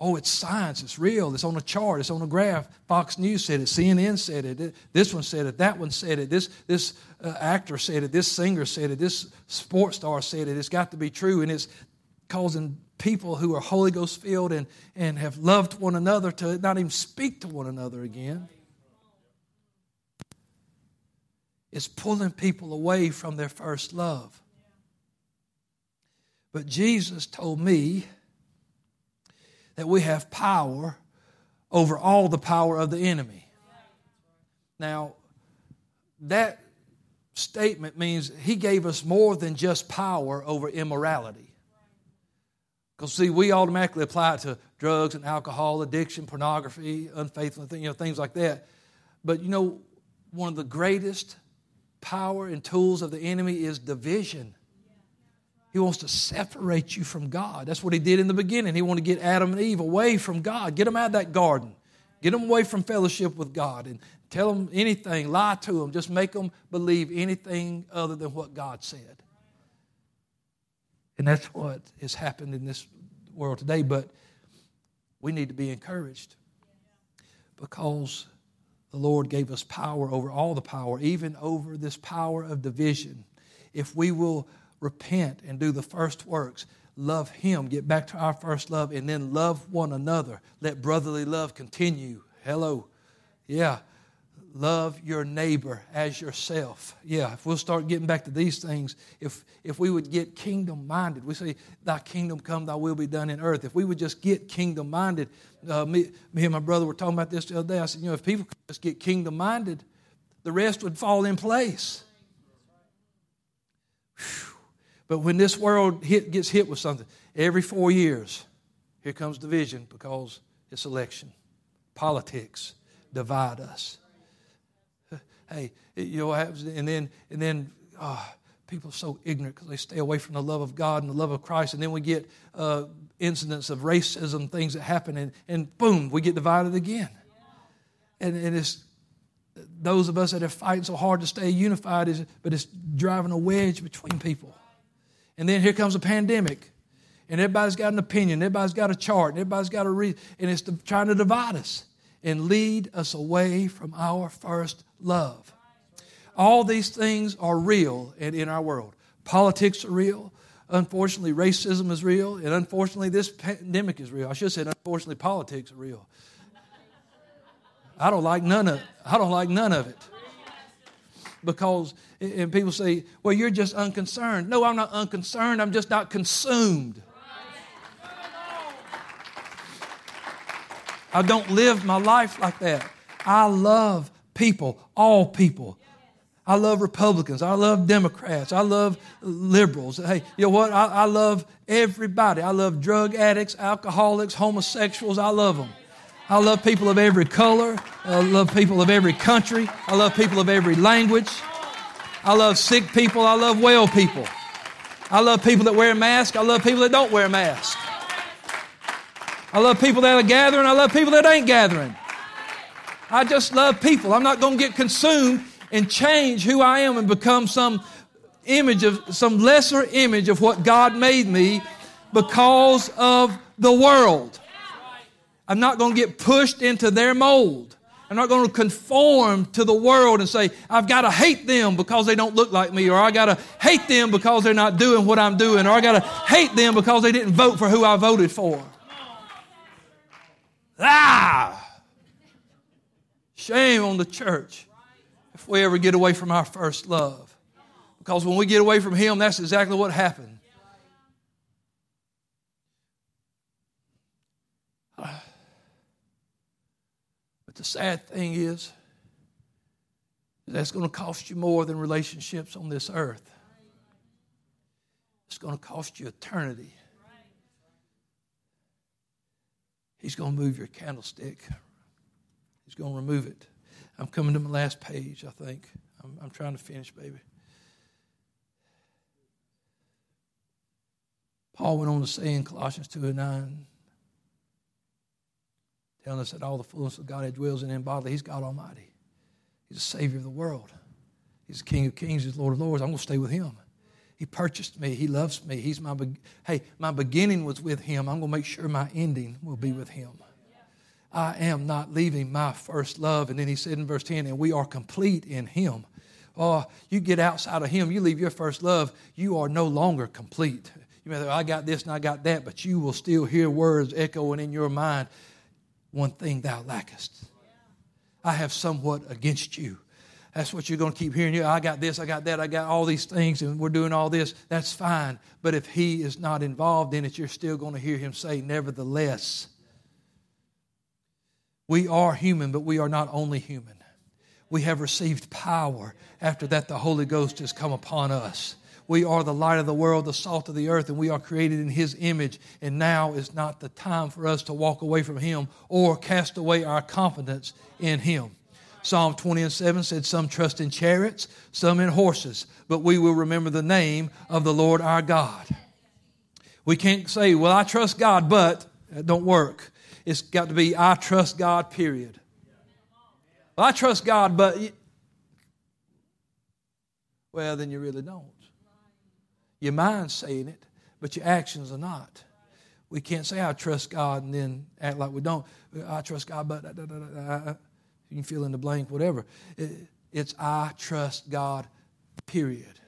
Oh, it's science. It's real. It's on a chart. It's on a graph. Fox News said it. CNN said it. This one said it. That one said it. This, this uh, actor said it. This singer said it. This sports star said it. It's got to be true. And it's causing people who are Holy Ghost filled and, and have loved one another to not even speak to one another again. It's pulling people away from their first love. But Jesus told me that we have power over all the power of the enemy. Now, that statement means he gave us more than just power over immorality. Because see, we automatically apply it to drugs and alcohol, addiction, pornography, unfaithfulness, you know, things like that. But you know, one of the greatest power and tools of the enemy is division. He wants to separate you from God. That's what he did in the beginning. He wanted to get Adam and Eve away from God, get them out of that garden, get them away from fellowship with God, and tell them anything, lie to them, just make them believe anything other than what God said. And that's what has happened in this world today. But we need to be encouraged because the Lord gave us power over all the power, even over this power of division. If we will repent and do the first works, love Him, get back to our first love, and then love one another. Let brotherly love continue. Hello. Yeah. Love your neighbor as yourself. Yeah, if we'll start getting back to these things, if if we would get kingdom minded, we say, Thy kingdom come, thy will be done in earth. If we would just get kingdom minded, uh, me, me and my brother were talking about this the other day. I said, you know, if people could just get kingdom minded, the rest would fall in place. Whew. But when this world hit, gets hit with something, every four years, Here comes division because it's election. Politics divide us. Hey, you know? And then, and then, oh, people are so ignorant because they stay away from the love of God and the love of Christ. And then we get uh, incidents of racism, things that happen, and, and boom, we get divided again. And, and it's those of us that are fighting so hard to stay unified, is, but it's driving a wedge between people. And then here comes a pandemic, and everybody's got an opinion, everybody's got a chart, everybody's got a reason, and it's trying to divide us and lead us away from our first love. All these things are real and in our world. Politics are real. Unfortunately, racism is real, and unfortunately, this pandemic is real. I should say, unfortunately, politics are real. I don't like none of I don't like none of it. Because and people say, "Well, you're just unconcerned." No, I'm not unconcerned. I'm just not consumed. I don't live my life like that. I love people, all people. I love Republicans. I love Democrats. I love liberals. Hey, you know what? I, I love everybody. I love drug addicts, alcoholics, homosexuals. I love them. I love people of every color. I love people of every country. I love people of every language. I love sick people. I love well people. I love people that wear masks. I love people that don't wear masks. I love people that are gathering. I love people that ain't gathering. I just love people. I'm not going to get consumed and change who I am and become some image of some lesser image of what God made me because of the world. I'm not going to get pushed into their mold. I'm not going to conform to the world and say, I've got to hate them because they don't look like me, or I got to hate them because they're not doing what I'm doing, or I got to hate them because they didn't vote for who I voted for. Ah! Shame on the church if we ever get away from our first love. Because when we get away from Him, that's exactly what happened. But the sad thing is, that's going to cost you more than relationships on this earth. It's going to cost you eternity. He's going to move your candlestick. He's going to remove it. I'm coming to my last page, I think. I'm, I'm trying to finish, baby. Paul went on to say in Colossians 2 and 9, telling us that all the fullness of God dwells in him bodily. He's God Almighty. He's the Savior of the world. He's the King of Kings. He's Lord of Lords. I'm going to stay with Him. He purchased me. He loves me. He's my be- hey. My beginning was with Him. I'm going to make sure my ending will be with Him. I am not leaving my first love. And then He said in verse ten, and we are complete in Him. Oh, you get outside of Him, you leave your first love, you are no longer complete. You may say, I got this and I got that, but you will still hear words echoing in your mind one thing thou lackest. I have somewhat against you. That's what you're going to keep hearing. I got this, I got that, I got all these things, and we're doing all this. That's fine. But if he is not involved in it, you're still going to hear him say, Nevertheless, we are human, but we are not only human. We have received power. After that, the Holy Ghost has come upon us. We are the light of the world, the salt of the earth, and we are created in His image. And now is not the time for us to walk away from Him or cast away our confidence in Him. Psalm 20 and 7 said, Some trust in chariots, some in horses, but we will remember the name of the Lord our God. We can't say, Well, I trust God, but that don't work. It's got to be, I trust God, period. Well, I trust God, but, well, then you really don't. Your mind's saying it, but your actions are not. We can't say, I trust God, and then act like we don't. I trust God, but da, da, da, you can fill in the blank, whatever. it's I trust God, period.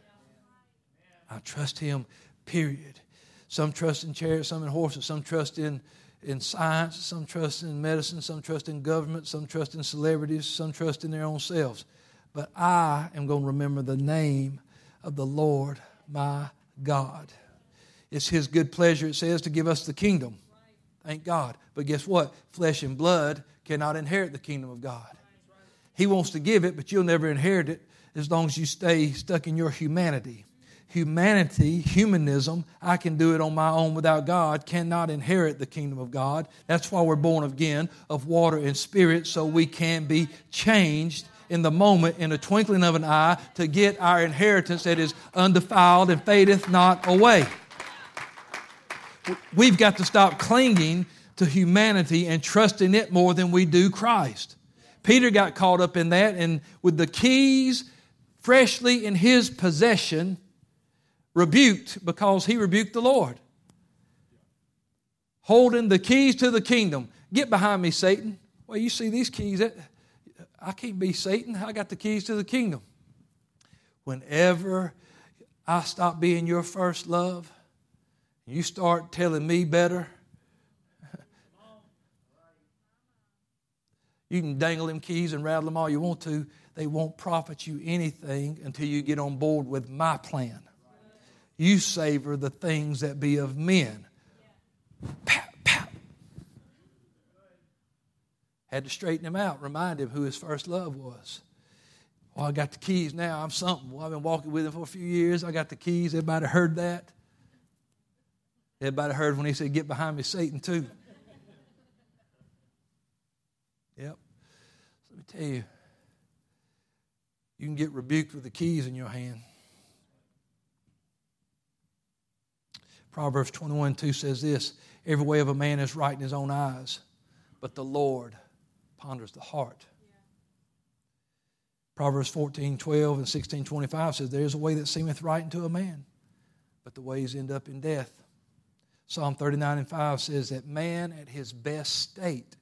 I trust Him, period. Some trust in chariots, some in horses, some trust in, in science, some trust in medicine, some trust in government, some trust in celebrities, some trust in their own selves. But I am going to remember the name of the Lord my God. It's His good pleasure, it says, to give us the kingdom. Thank God. But guess what? Flesh and blood cannot inherit the kingdom of God. He wants to give it, but you'll never inherit it as long as you stay stuck in your humanity. humanity, humanism, I can do it on my own without God, cannot inherit the kingdom of God. That's why we're born again of water and spirit, so we can be changed in the moment, in a twinkling of an eye, to get our inheritance that is undefiled and fadeth not away. We've got to stop clinging to humanity and trusting it more than we do Christ. Peter got caught up in that, and with the keys freshly in his possession, rebuked because he rebuked the Lord. Holding the keys to the kingdom. Get behind me, Satan. Well, you see these keys. I can't be Satan. I got the keys to the kingdom. Whenever I stop being your first love, you start telling me better. You can dangle them keys and rattle them all you want to. They won't profit you anything until you get on board with my plan. You savor the things that be of men. Pat, pat. Had to straighten him out, remind him who his first love was. Well, I got the keys now. I'm something. Well, I've been walking with him for a few years. I got the keys. Everybody heard that? Everybody heard when he said, Get behind me, Satan, too. Yep. So let me tell you, you can get rebuked with the keys in your hand. Proverbs 21 2 says this Every way of a man is right in his own eyes, but the Lord ponders the heart. Proverbs 14 12 and 16 25 says, There is a way that seemeth right unto a man, but the ways end up in death. Psalm 39 and 5 says that man at his best state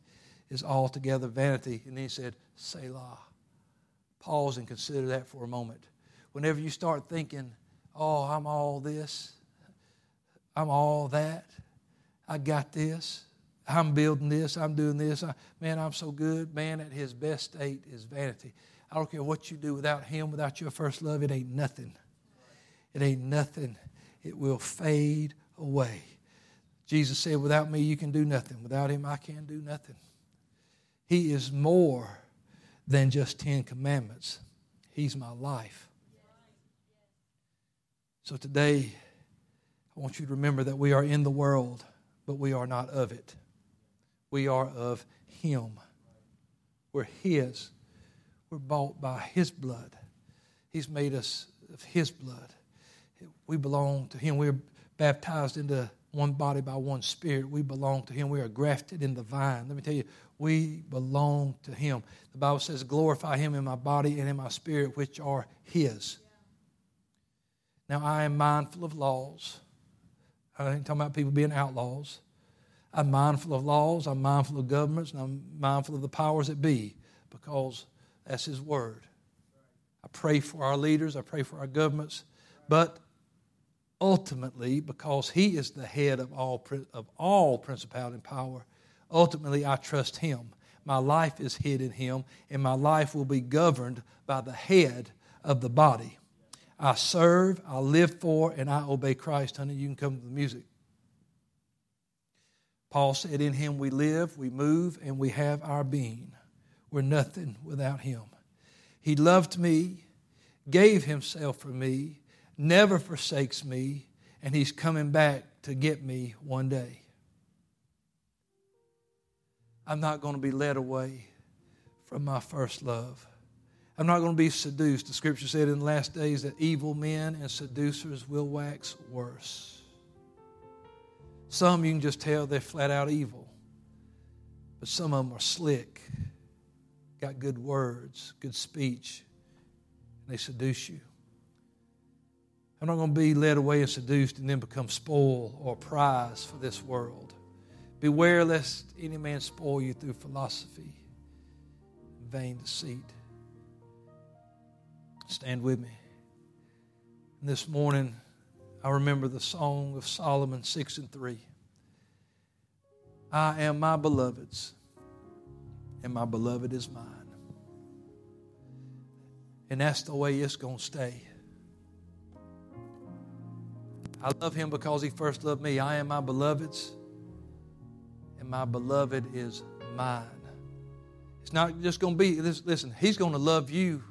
is altogether vanity. And then he said, Selah. Pause and consider that for a moment. Whenever you start thinking, oh, I'm all this, I'm all that, I got this, I'm building this, I'm doing this, I, man, I'm so good. Man at his best state is vanity. I don't care what you do without him, without your first love, it ain't nothing. It ain't nothing. It will fade away. Jesus said, Without me, you can do nothing. Without him, I can do nothing. He is more than just Ten Commandments, He's my life. So today, I want you to remember that we are in the world, but we are not of it. We are of Him. We're His. We're bought by His blood. He's made us of His blood. We belong to Him. We're baptized into one body by one spirit. We belong to Him. We are grafted in the vine. Let me tell you, we belong to Him. The Bible says, glorify Him in my body and in my spirit, which are His. Now, I am mindful of laws. I ain't talking about people being outlaws. I'm mindful of laws, I'm mindful of governments, and I'm mindful of the powers that be because that's His Word. I pray for our leaders, I pray for our governments, but ultimately, because He is the head of all, of all principality and power, ultimately I trust Him. My life is hid in Him, and my life will be governed by the head of the body. I serve, I live for, and I obey Christ. Honey, you can come to the music. Paul said, In Him we live, we move, and we have our being. We're nothing without Him. He loved me, gave Himself for me, never forsakes me, and He's coming back to get me one day. I'm not going to be led away from my first love. I'm not going to be seduced. The scripture said in the last days that evil men and seducers will wax worse. Some you can just tell they're flat out evil, but some of them are slick, got good words, good speech, and they seduce you. I'm not going to be led away and seduced and then become spoil or prize for this world. Beware lest any man spoil you through philosophy vain deceit. Stand with me. And this morning, I remember the song of Solomon 6 and 3. I am my beloved's, and my beloved is mine. And that's the way it's going to stay. I love him because he first loved me. I am my beloved's and my beloved is mine. It's not just going to be, listen, He's going to love you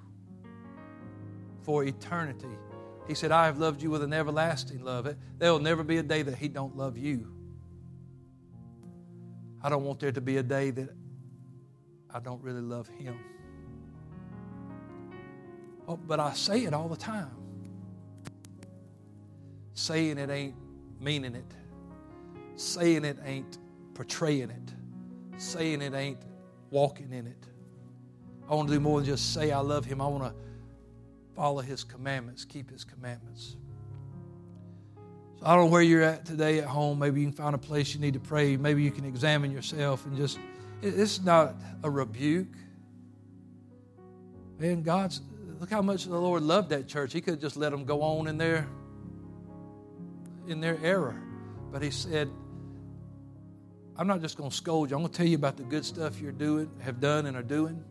for eternity. He said, I have loved you with an everlasting love. There will never be a day that He don't love you. I don't want there to be a day that I don't really love Him. Oh, but I say it all the time. Saying it ain't meaning it. Saying it ain't portraying it. Saying it ain't walking in it. I want to do more than just say I love Him. I want to follow His commandments, keep His commandments. So I don't know where you're at today at home. Maybe you can find a place you need to pray. Maybe you can examine yourself and just, it's not a rebuke. Man, God's, look how much the Lord loved that church. He could have just let them go on in their, in their error. But He said, I'm not just going to scold you. I'm going to tell you about the good stuff you're doing, have done, and are doing.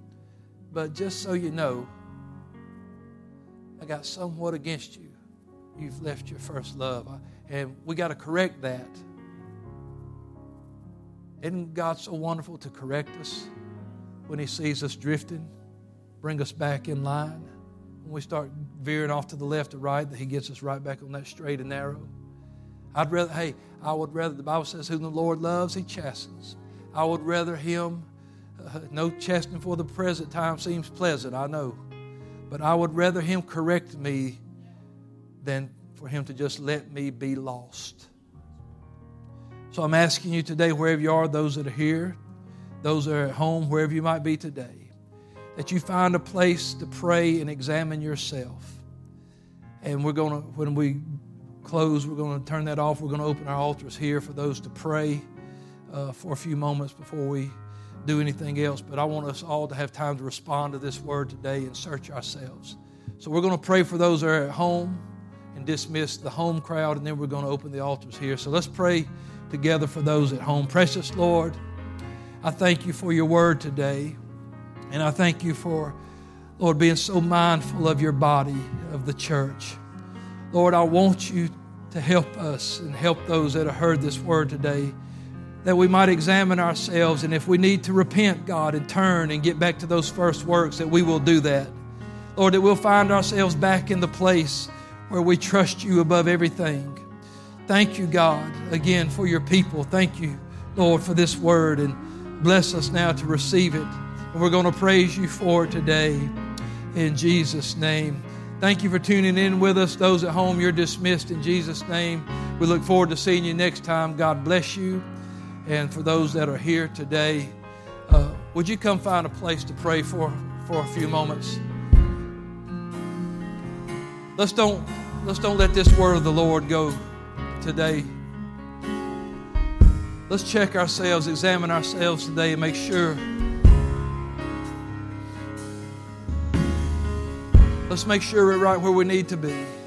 But just so you know, I got somewhat against you. You've left your first love. And we got to correct that. Isn't God so wonderful to correct us when He sees us drifting, bring us back in line? When we start veering off to the left or right, that He gets us right back on that straight and narrow. I'd rather, hey, I would rather, the Bible says, whom the Lord loves, He chastens. I would rather Him uh, no chastening for the present time seems pleasant, I know. But I would rather Him correct me than for Him to just let me be lost. So I'm asking you today, wherever you are, those that are here, those that are at home, wherever you might be today, that you find a place to pray and examine yourself. And we're going to, when we close, we're going to turn that off. We're going to open our altars here for those to pray uh, for a few moments before we do anything else, but I want us all to have time to respond to this word today and search ourselves. So we're going to pray for those that are at home and dismiss the home crowd, and then we're going to open the altars here. So let's pray together for those at home. Precious Lord, I thank you for your word today, and I thank you for, Lord, being so mindful of your body, of the church. Lord, I want you to help us and help those that have heard this word today that we might examine ourselves. And if we need to repent, God, and turn and get back to those first works, that we will do that. Lord, that we'll find ourselves back in the place where we trust you above everything. Thank you, God, again for your people. Thank you, Lord, for this word. And bless us now to receive it. And we're going to praise you for it today in Jesus' name. Thank you for tuning in with us. Those at home, you're dismissed in Jesus' name. We look forward to seeing you next time. God bless you. And for those that are here today, uh, would you come find a place to pray for for a few moments? Let's don't let's don't let this word of the Lord go today. Let's check ourselves, examine ourselves today, and make sure. Let's make sure we're right where we need to be.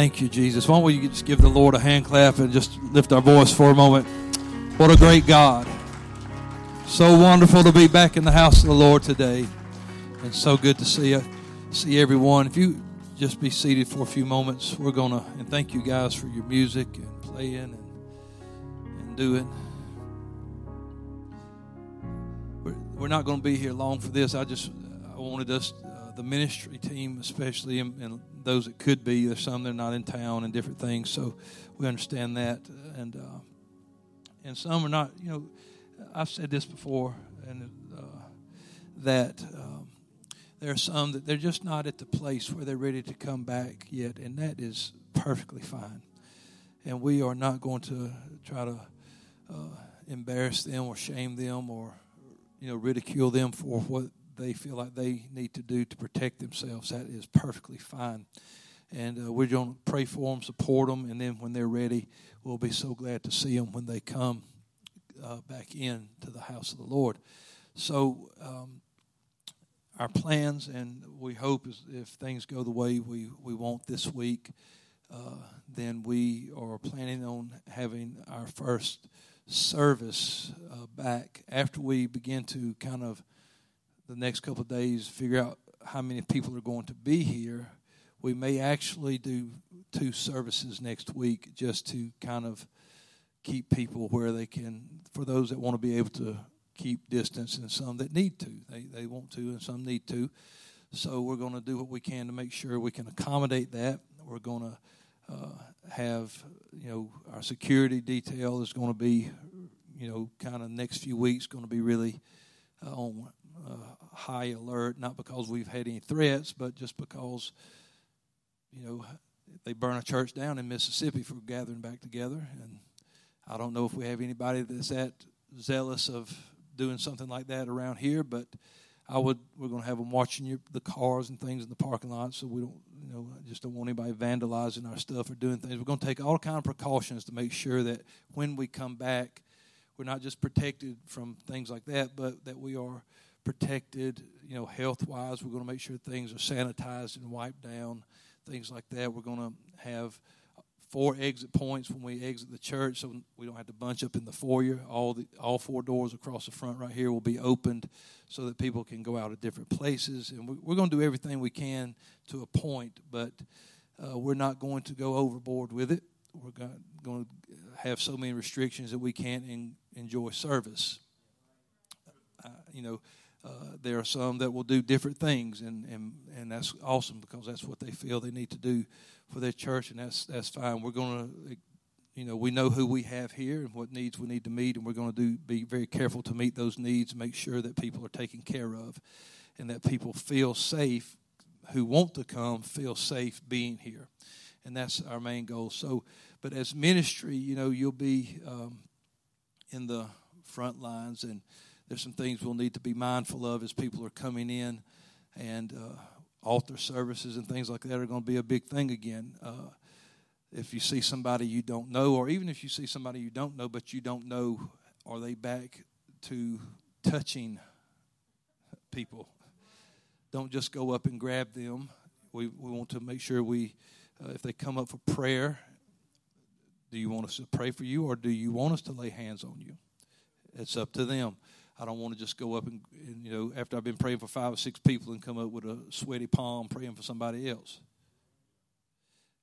Thank you, Jesus. Why don't we just give the Lord a hand clap and just lift our voice for a moment? What a great God. So wonderful to be back in the house of the Lord today. And so good to see you, see everyone. If you just be seated for a few moments, we're going to, and thank you guys for your music and playing and, and doing. We're, we're not going to be here long for this. I just, I wanted us, uh, the ministry team especially, and, and, those that could be, there's some that are not in town and different things. So we understand that. And, uh, and some are not, you know, I've said this before, and uh, that um, there are some that they're just not at the place where they're ready to come back yet, and that is perfectly fine. And we are not going to try to uh, embarrass them or shame them or you know ridicule them for what they feel like they need to do to protect themselves. That is perfectly fine. And uh, we're going to pray for them, support them, and then when they're ready, we'll be so glad to see them when they come uh, back in to the house of the Lord. So, um, our plans, and we hope is if things go the way we, we want this week, uh, then we are planning on having our first service uh, back after we begin to kind of the next couple of days figure out how many people are going to be here. We may actually do two services next week just to kind of keep people where they can, for those that want to be able to keep distance, and some that need to. They, they want to, and some need to. So we're going to do what we can to make sure we can accommodate that. We're going to uh, have, you know, our security detail is going to be, you know, kind of next few weeks going to be really uh, on uh, high alert, not because we've had any threats, but just because, you know, they burn a church down in Mississippi for gathering back together, and I don't know if we have anybody that's that zealous of doing something like that around here, but I would. We're going to have them watching your, the cars and things in the parking lot, so we don't, you know, just don't want anybody vandalizing our stuff or doing things. We're going to take all kind of precautions to make sure that when we come back, we're not just protected from things like that, but that we are protected, you know, health wise. We're going to make sure things are sanitized and wiped down, things like that. We're going to have four exit points when we exit the church, so we don't have to bunch up in the foyer. All the all four doors across the front right here will be opened, so that people can go out at different places. And we, are going to do everything we can to a point, but uh, we're not going to go overboard with it. We're going to have so many restrictions that we can't in, enjoy service. Uh, you know. Uh, there are some that will do different things, and, and, and that's awesome because that's what they feel they need to do for their church, and that's that's fine. We're going to, you know, we know who we have here and what needs we need to meet, and we're going to do be very careful to meet those needs, make sure that people are taken care of, and that people feel safe who want to come feel safe being here, and that's our main goal. So, but as ministry, you know, you'll be um, in the front lines, and there's some things we'll need to be mindful of as people are coming in, and. Uh, altar services and things like that are going to be a big thing again. Uh, if you see somebody you don't know, or even if you see somebody you don't know, but you don't know, are they back to touching people? Don't just go up and grab them. We, we want to make sure we, uh, if they come up for prayer, do you want us to pray for you or do you want us to lay hands on you? It's up to them. I don't want to just go up and, and, you know, after I've been praying for five or six people and come up with a sweaty palm praying for somebody else.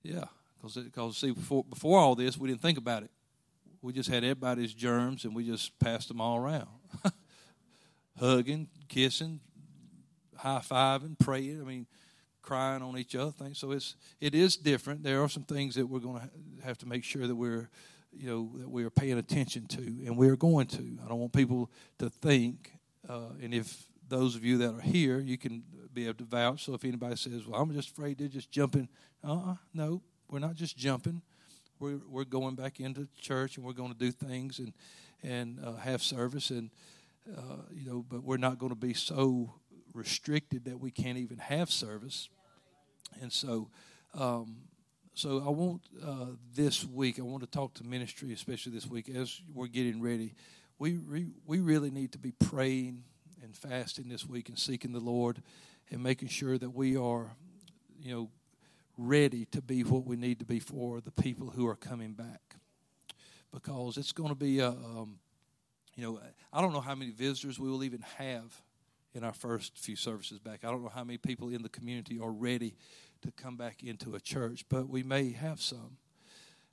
Yeah, because because see, before, before all this, we didn't think about it. We just had everybody's germs and we just passed them all around. Hugging, kissing, high fiving, praying. I mean, crying on each other. Things. So it's it is different. There are some things that we're going to have to make sure that we're you know that we are paying attention to, and we are going to. I don't want people to think, uh, and if those of you that are here, you can be able to vouch. So if anybody says, "Well, I'm just afraid they're just jumping," uh-uh, no, we're not just jumping. We're we're going back into church, and we're going to do things and and uh, have service, and uh, you know, but we're not going to be so restricted that we can't even have service. And so, um, so I want uh, this week, I want to talk to ministry, especially this week as we're getting ready. We, re- we really need to be praying and fasting this week and seeking the Lord and making sure that we are, you know, ready to be what we need to be for the people who are coming back. Because it's going to be a, um, you know, I don't know how many visitors we will even have in our first few services back. I don't know how many people in the community are ready to come back into a church, but we may have some.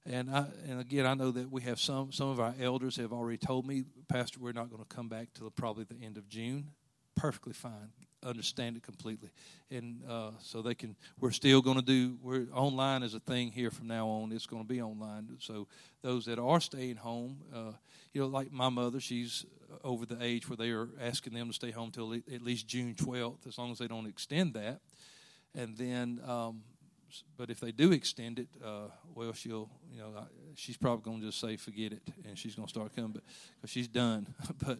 And I, and again, I know that we have some some of our elders have already told me, Pastor, we're not going to come back till probably the end of June. Perfectly fine, understand it completely, and uh, so they can. We're still going to do. We're online is a thing here from now on. It's going to be online. So those that are staying home, uh, you know, like my mother, she's over the age where they are asking them to stay home till at least June twelfth, as long as they don't extend that, and then. Um, but if they do extend it, uh, well, she'll, you know, she's probably going to just say, forget it, and she's going to start coming, but because she's done. but,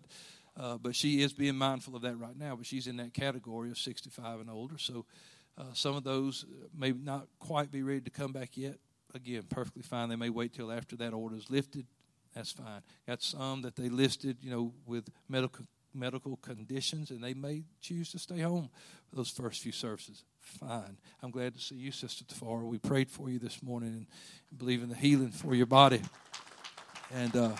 uh, but she is being mindful of that right now. But she's in that category of 65 and older. So uh, some of those may not quite be ready to come back yet. Again, perfectly fine. They may wait till after that order is lifted. That's fine. Got some that they listed, you know, with medical medical conditions, and they may choose to stay home for those first few services. Fine. I'm glad to see you, Sister Tafara. We prayed for you this morning and believe in the healing for your body. And, uh,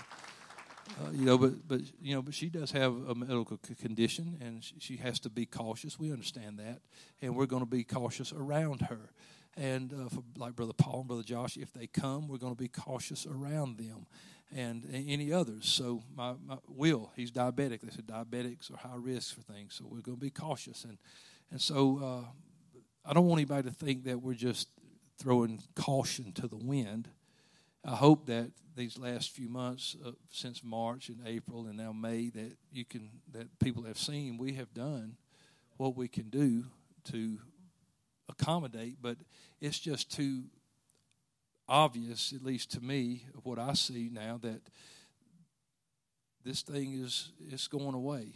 uh, you know, but but you know, but she does have a medical condition, and she, she has to be cautious. We understand that, and we're going to be cautious around her. And uh, for, like Brother Paul and Brother Josh, if they come, we're going to be cautious around them and any others. So my, my Will, he's diabetic. They said diabetics are high risk for things, so we're going to be cautious. And and so uh, I don't want anybody to think that we're just throwing caution to the wind. I hope that these last few months, uh, since March and April and now May, that you can that people have seen we have done what we can do to accommodate, but it's just too obvious, at least to me, what I see now, that this thing is it's going away.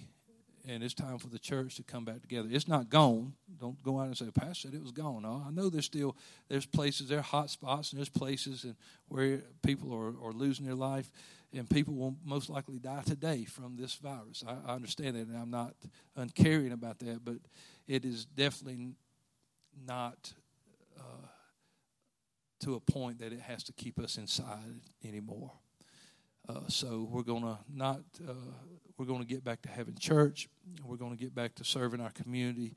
And it's time for the church to come back together. It's not gone. Don't go out and say, Pastor said it was gone. No, I know there's still there's places, there are hot spots, and there's places and where people are, are losing their life, and people will most likely die today from this virus. I, I understand that, and I'm not uncaring about that, but it is definitely not to a point that it has to keep us inside anymore. Uh, so we're to not uh, we're to get back to having church. We're to get back to serving our community,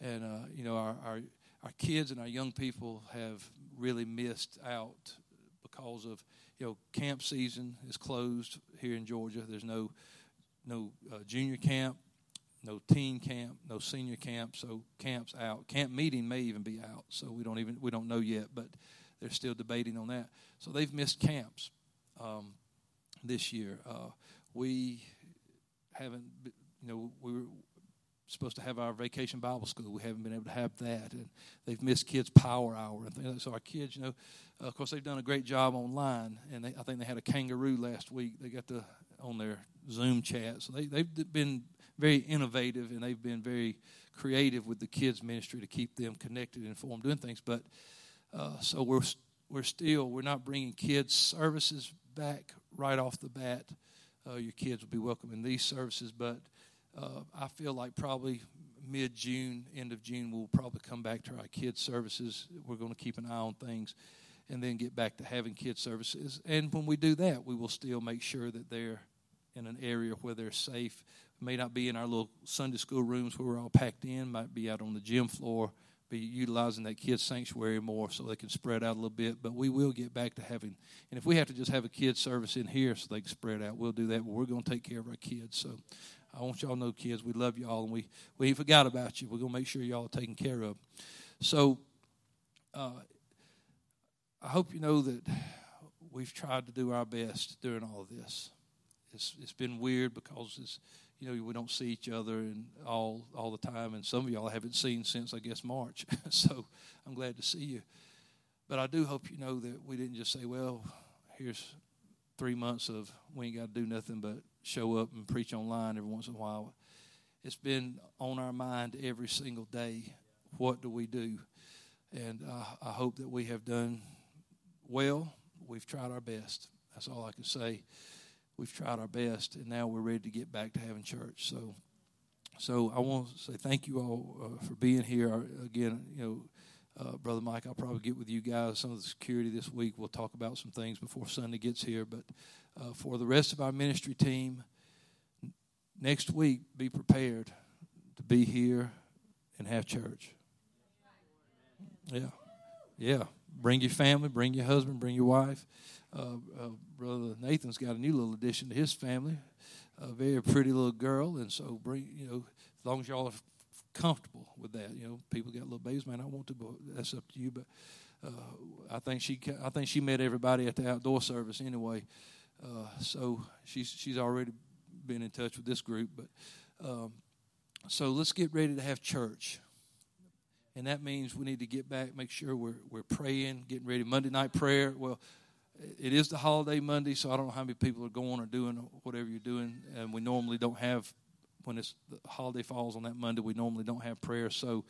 and uh, you know our, our our kids and our young people have really missed out because of you know camp season is closed here in Georgia. There's no no uh, junior camp, no teen camp, no senior camp. So camps out. Camp meeting may even be out. So we don't even we don't know yet, but they're still debating on that. So they've missed camps um, this year. Uh, we haven't, you know, we were supposed to have our vacation Bible school. We haven't been able to have that, and they've missed kids' power hour and things. So our kids, you know, uh, of course, they've done a great job online, and they, I think they had a kangaroo last week. They got the on their Zoom chat, so they they've been very innovative and they've been very creative with the kids ministry to keep them connected and informed doing things. But uh, so we're we're still we're not bringing kids services back right off the bat. Uh, your kids will be welcome in these services, but uh, I feel like probably mid June, end of June, we'll probably come back to our kids services. We're going to keep an eye on things, and then get back to having kids services. And when we do that, we will still make sure that they're in an area where they're safe. may not be in our little Sunday school rooms where we're all packed in. Might be out on the gym floor be utilizing that kids sanctuary more so they can spread out a little bit. But we will get back to having, and if we have to just have a kids service in here so they can spread out, we'll do that. But we're going to take care of our kids. So I want y'all to know, kids, we love y'all and we we ain't forgot about you. We're going to make sure y'all are taken care of. So uh, I hope you know that we've tried to do our best during all of this. It's it's been weird because it's you know, we don't see each other and all all the time, and some of y'all I haven't seen since I guess March. so I'm glad to see you. But I do hope you know that we didn't just say, "Well, here's three months of we ain't got to do nothing but show up and preach online every once in a while." It's been on our mind every single day. What do we do? And uh, I hope that we have done well. We've tried our best. That's all I can say we've tried our best, and now we're ready to get back to having church. So, so I want to say thank you all uh, for being here. Again, you know, uh, Brother Mike, I'll probably get with you guys some of the security this week. We'll talk about some things before Sunday gets here. But uh, for the rest of our ministry team, next week, be prepared to be here and have church. Yeah. Yeah. Bring your family, bring your husband, bring your wife. Uh, uh, Brother Nathan's got a new little addition to his family, a very pretty little girl, and so bring you know as long as y'all are comfortable with that. You know, people got little babies, man. I want to, but that's up to you. But uh, I think she I think she met everybody at the outdoor service anyway. Uh, so she's she's already been in touch with this group. But um, so let's get ready to have church and that means we need to get back, make sure we're we're praying, getting ready. Monday night prayer. Well, it is the holiday Monday, so I don't know how many people are going or doing whatever you're doing, and we normally don't have when it's the holiday falls on that Monday. We normally don't have prayer, so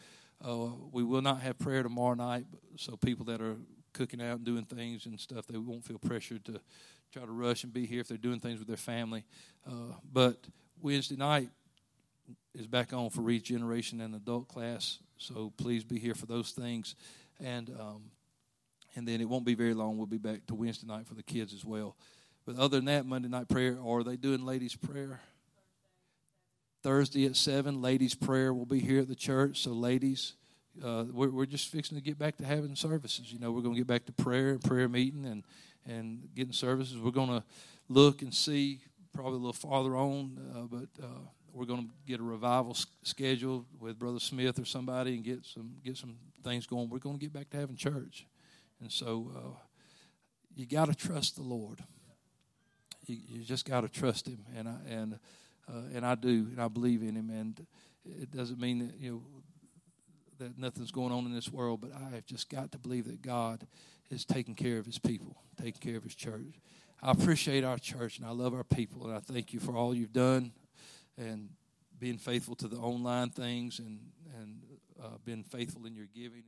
uh, we will not have prayer tomorrow night. So people that are cooking out and doing things and stuff, they won't feel pressured to try to rush and be here if they're doing things with their family. Uh, but Wednesday night is back on for regeneration and adult class so please be here for those things. And um, and then it won't be very long. We'll be back to Wednesday night for the kids as well. But other than that, Monday night prayer, or are they doing ladies' prayer? Thursday at 7, ladies' prayer will be here at the church. So, ladies, uh, we're, we're just fixing to get back to having services. You know, we're going to get back to prayer and prayer meeting and, and getting services. We're going to look and see probably a little farther on, uh, but uh, we're going to get a revival scheduled with Brother Smith or somebody and get some get some things going. We're going to get back to having church, and so uh, you got to trust the Lord. You, you just got to trust Him, and I and uh, and I do, and I believe in Him. And it doesn't mean that you know that nothing's going on in this world, but I have just got to believe that God is taking care of His people, taking care of His church. I appreciate our church and I love our people, and I thank you for all you've done and being faithful to the online things and and uh, being faithful in your giving.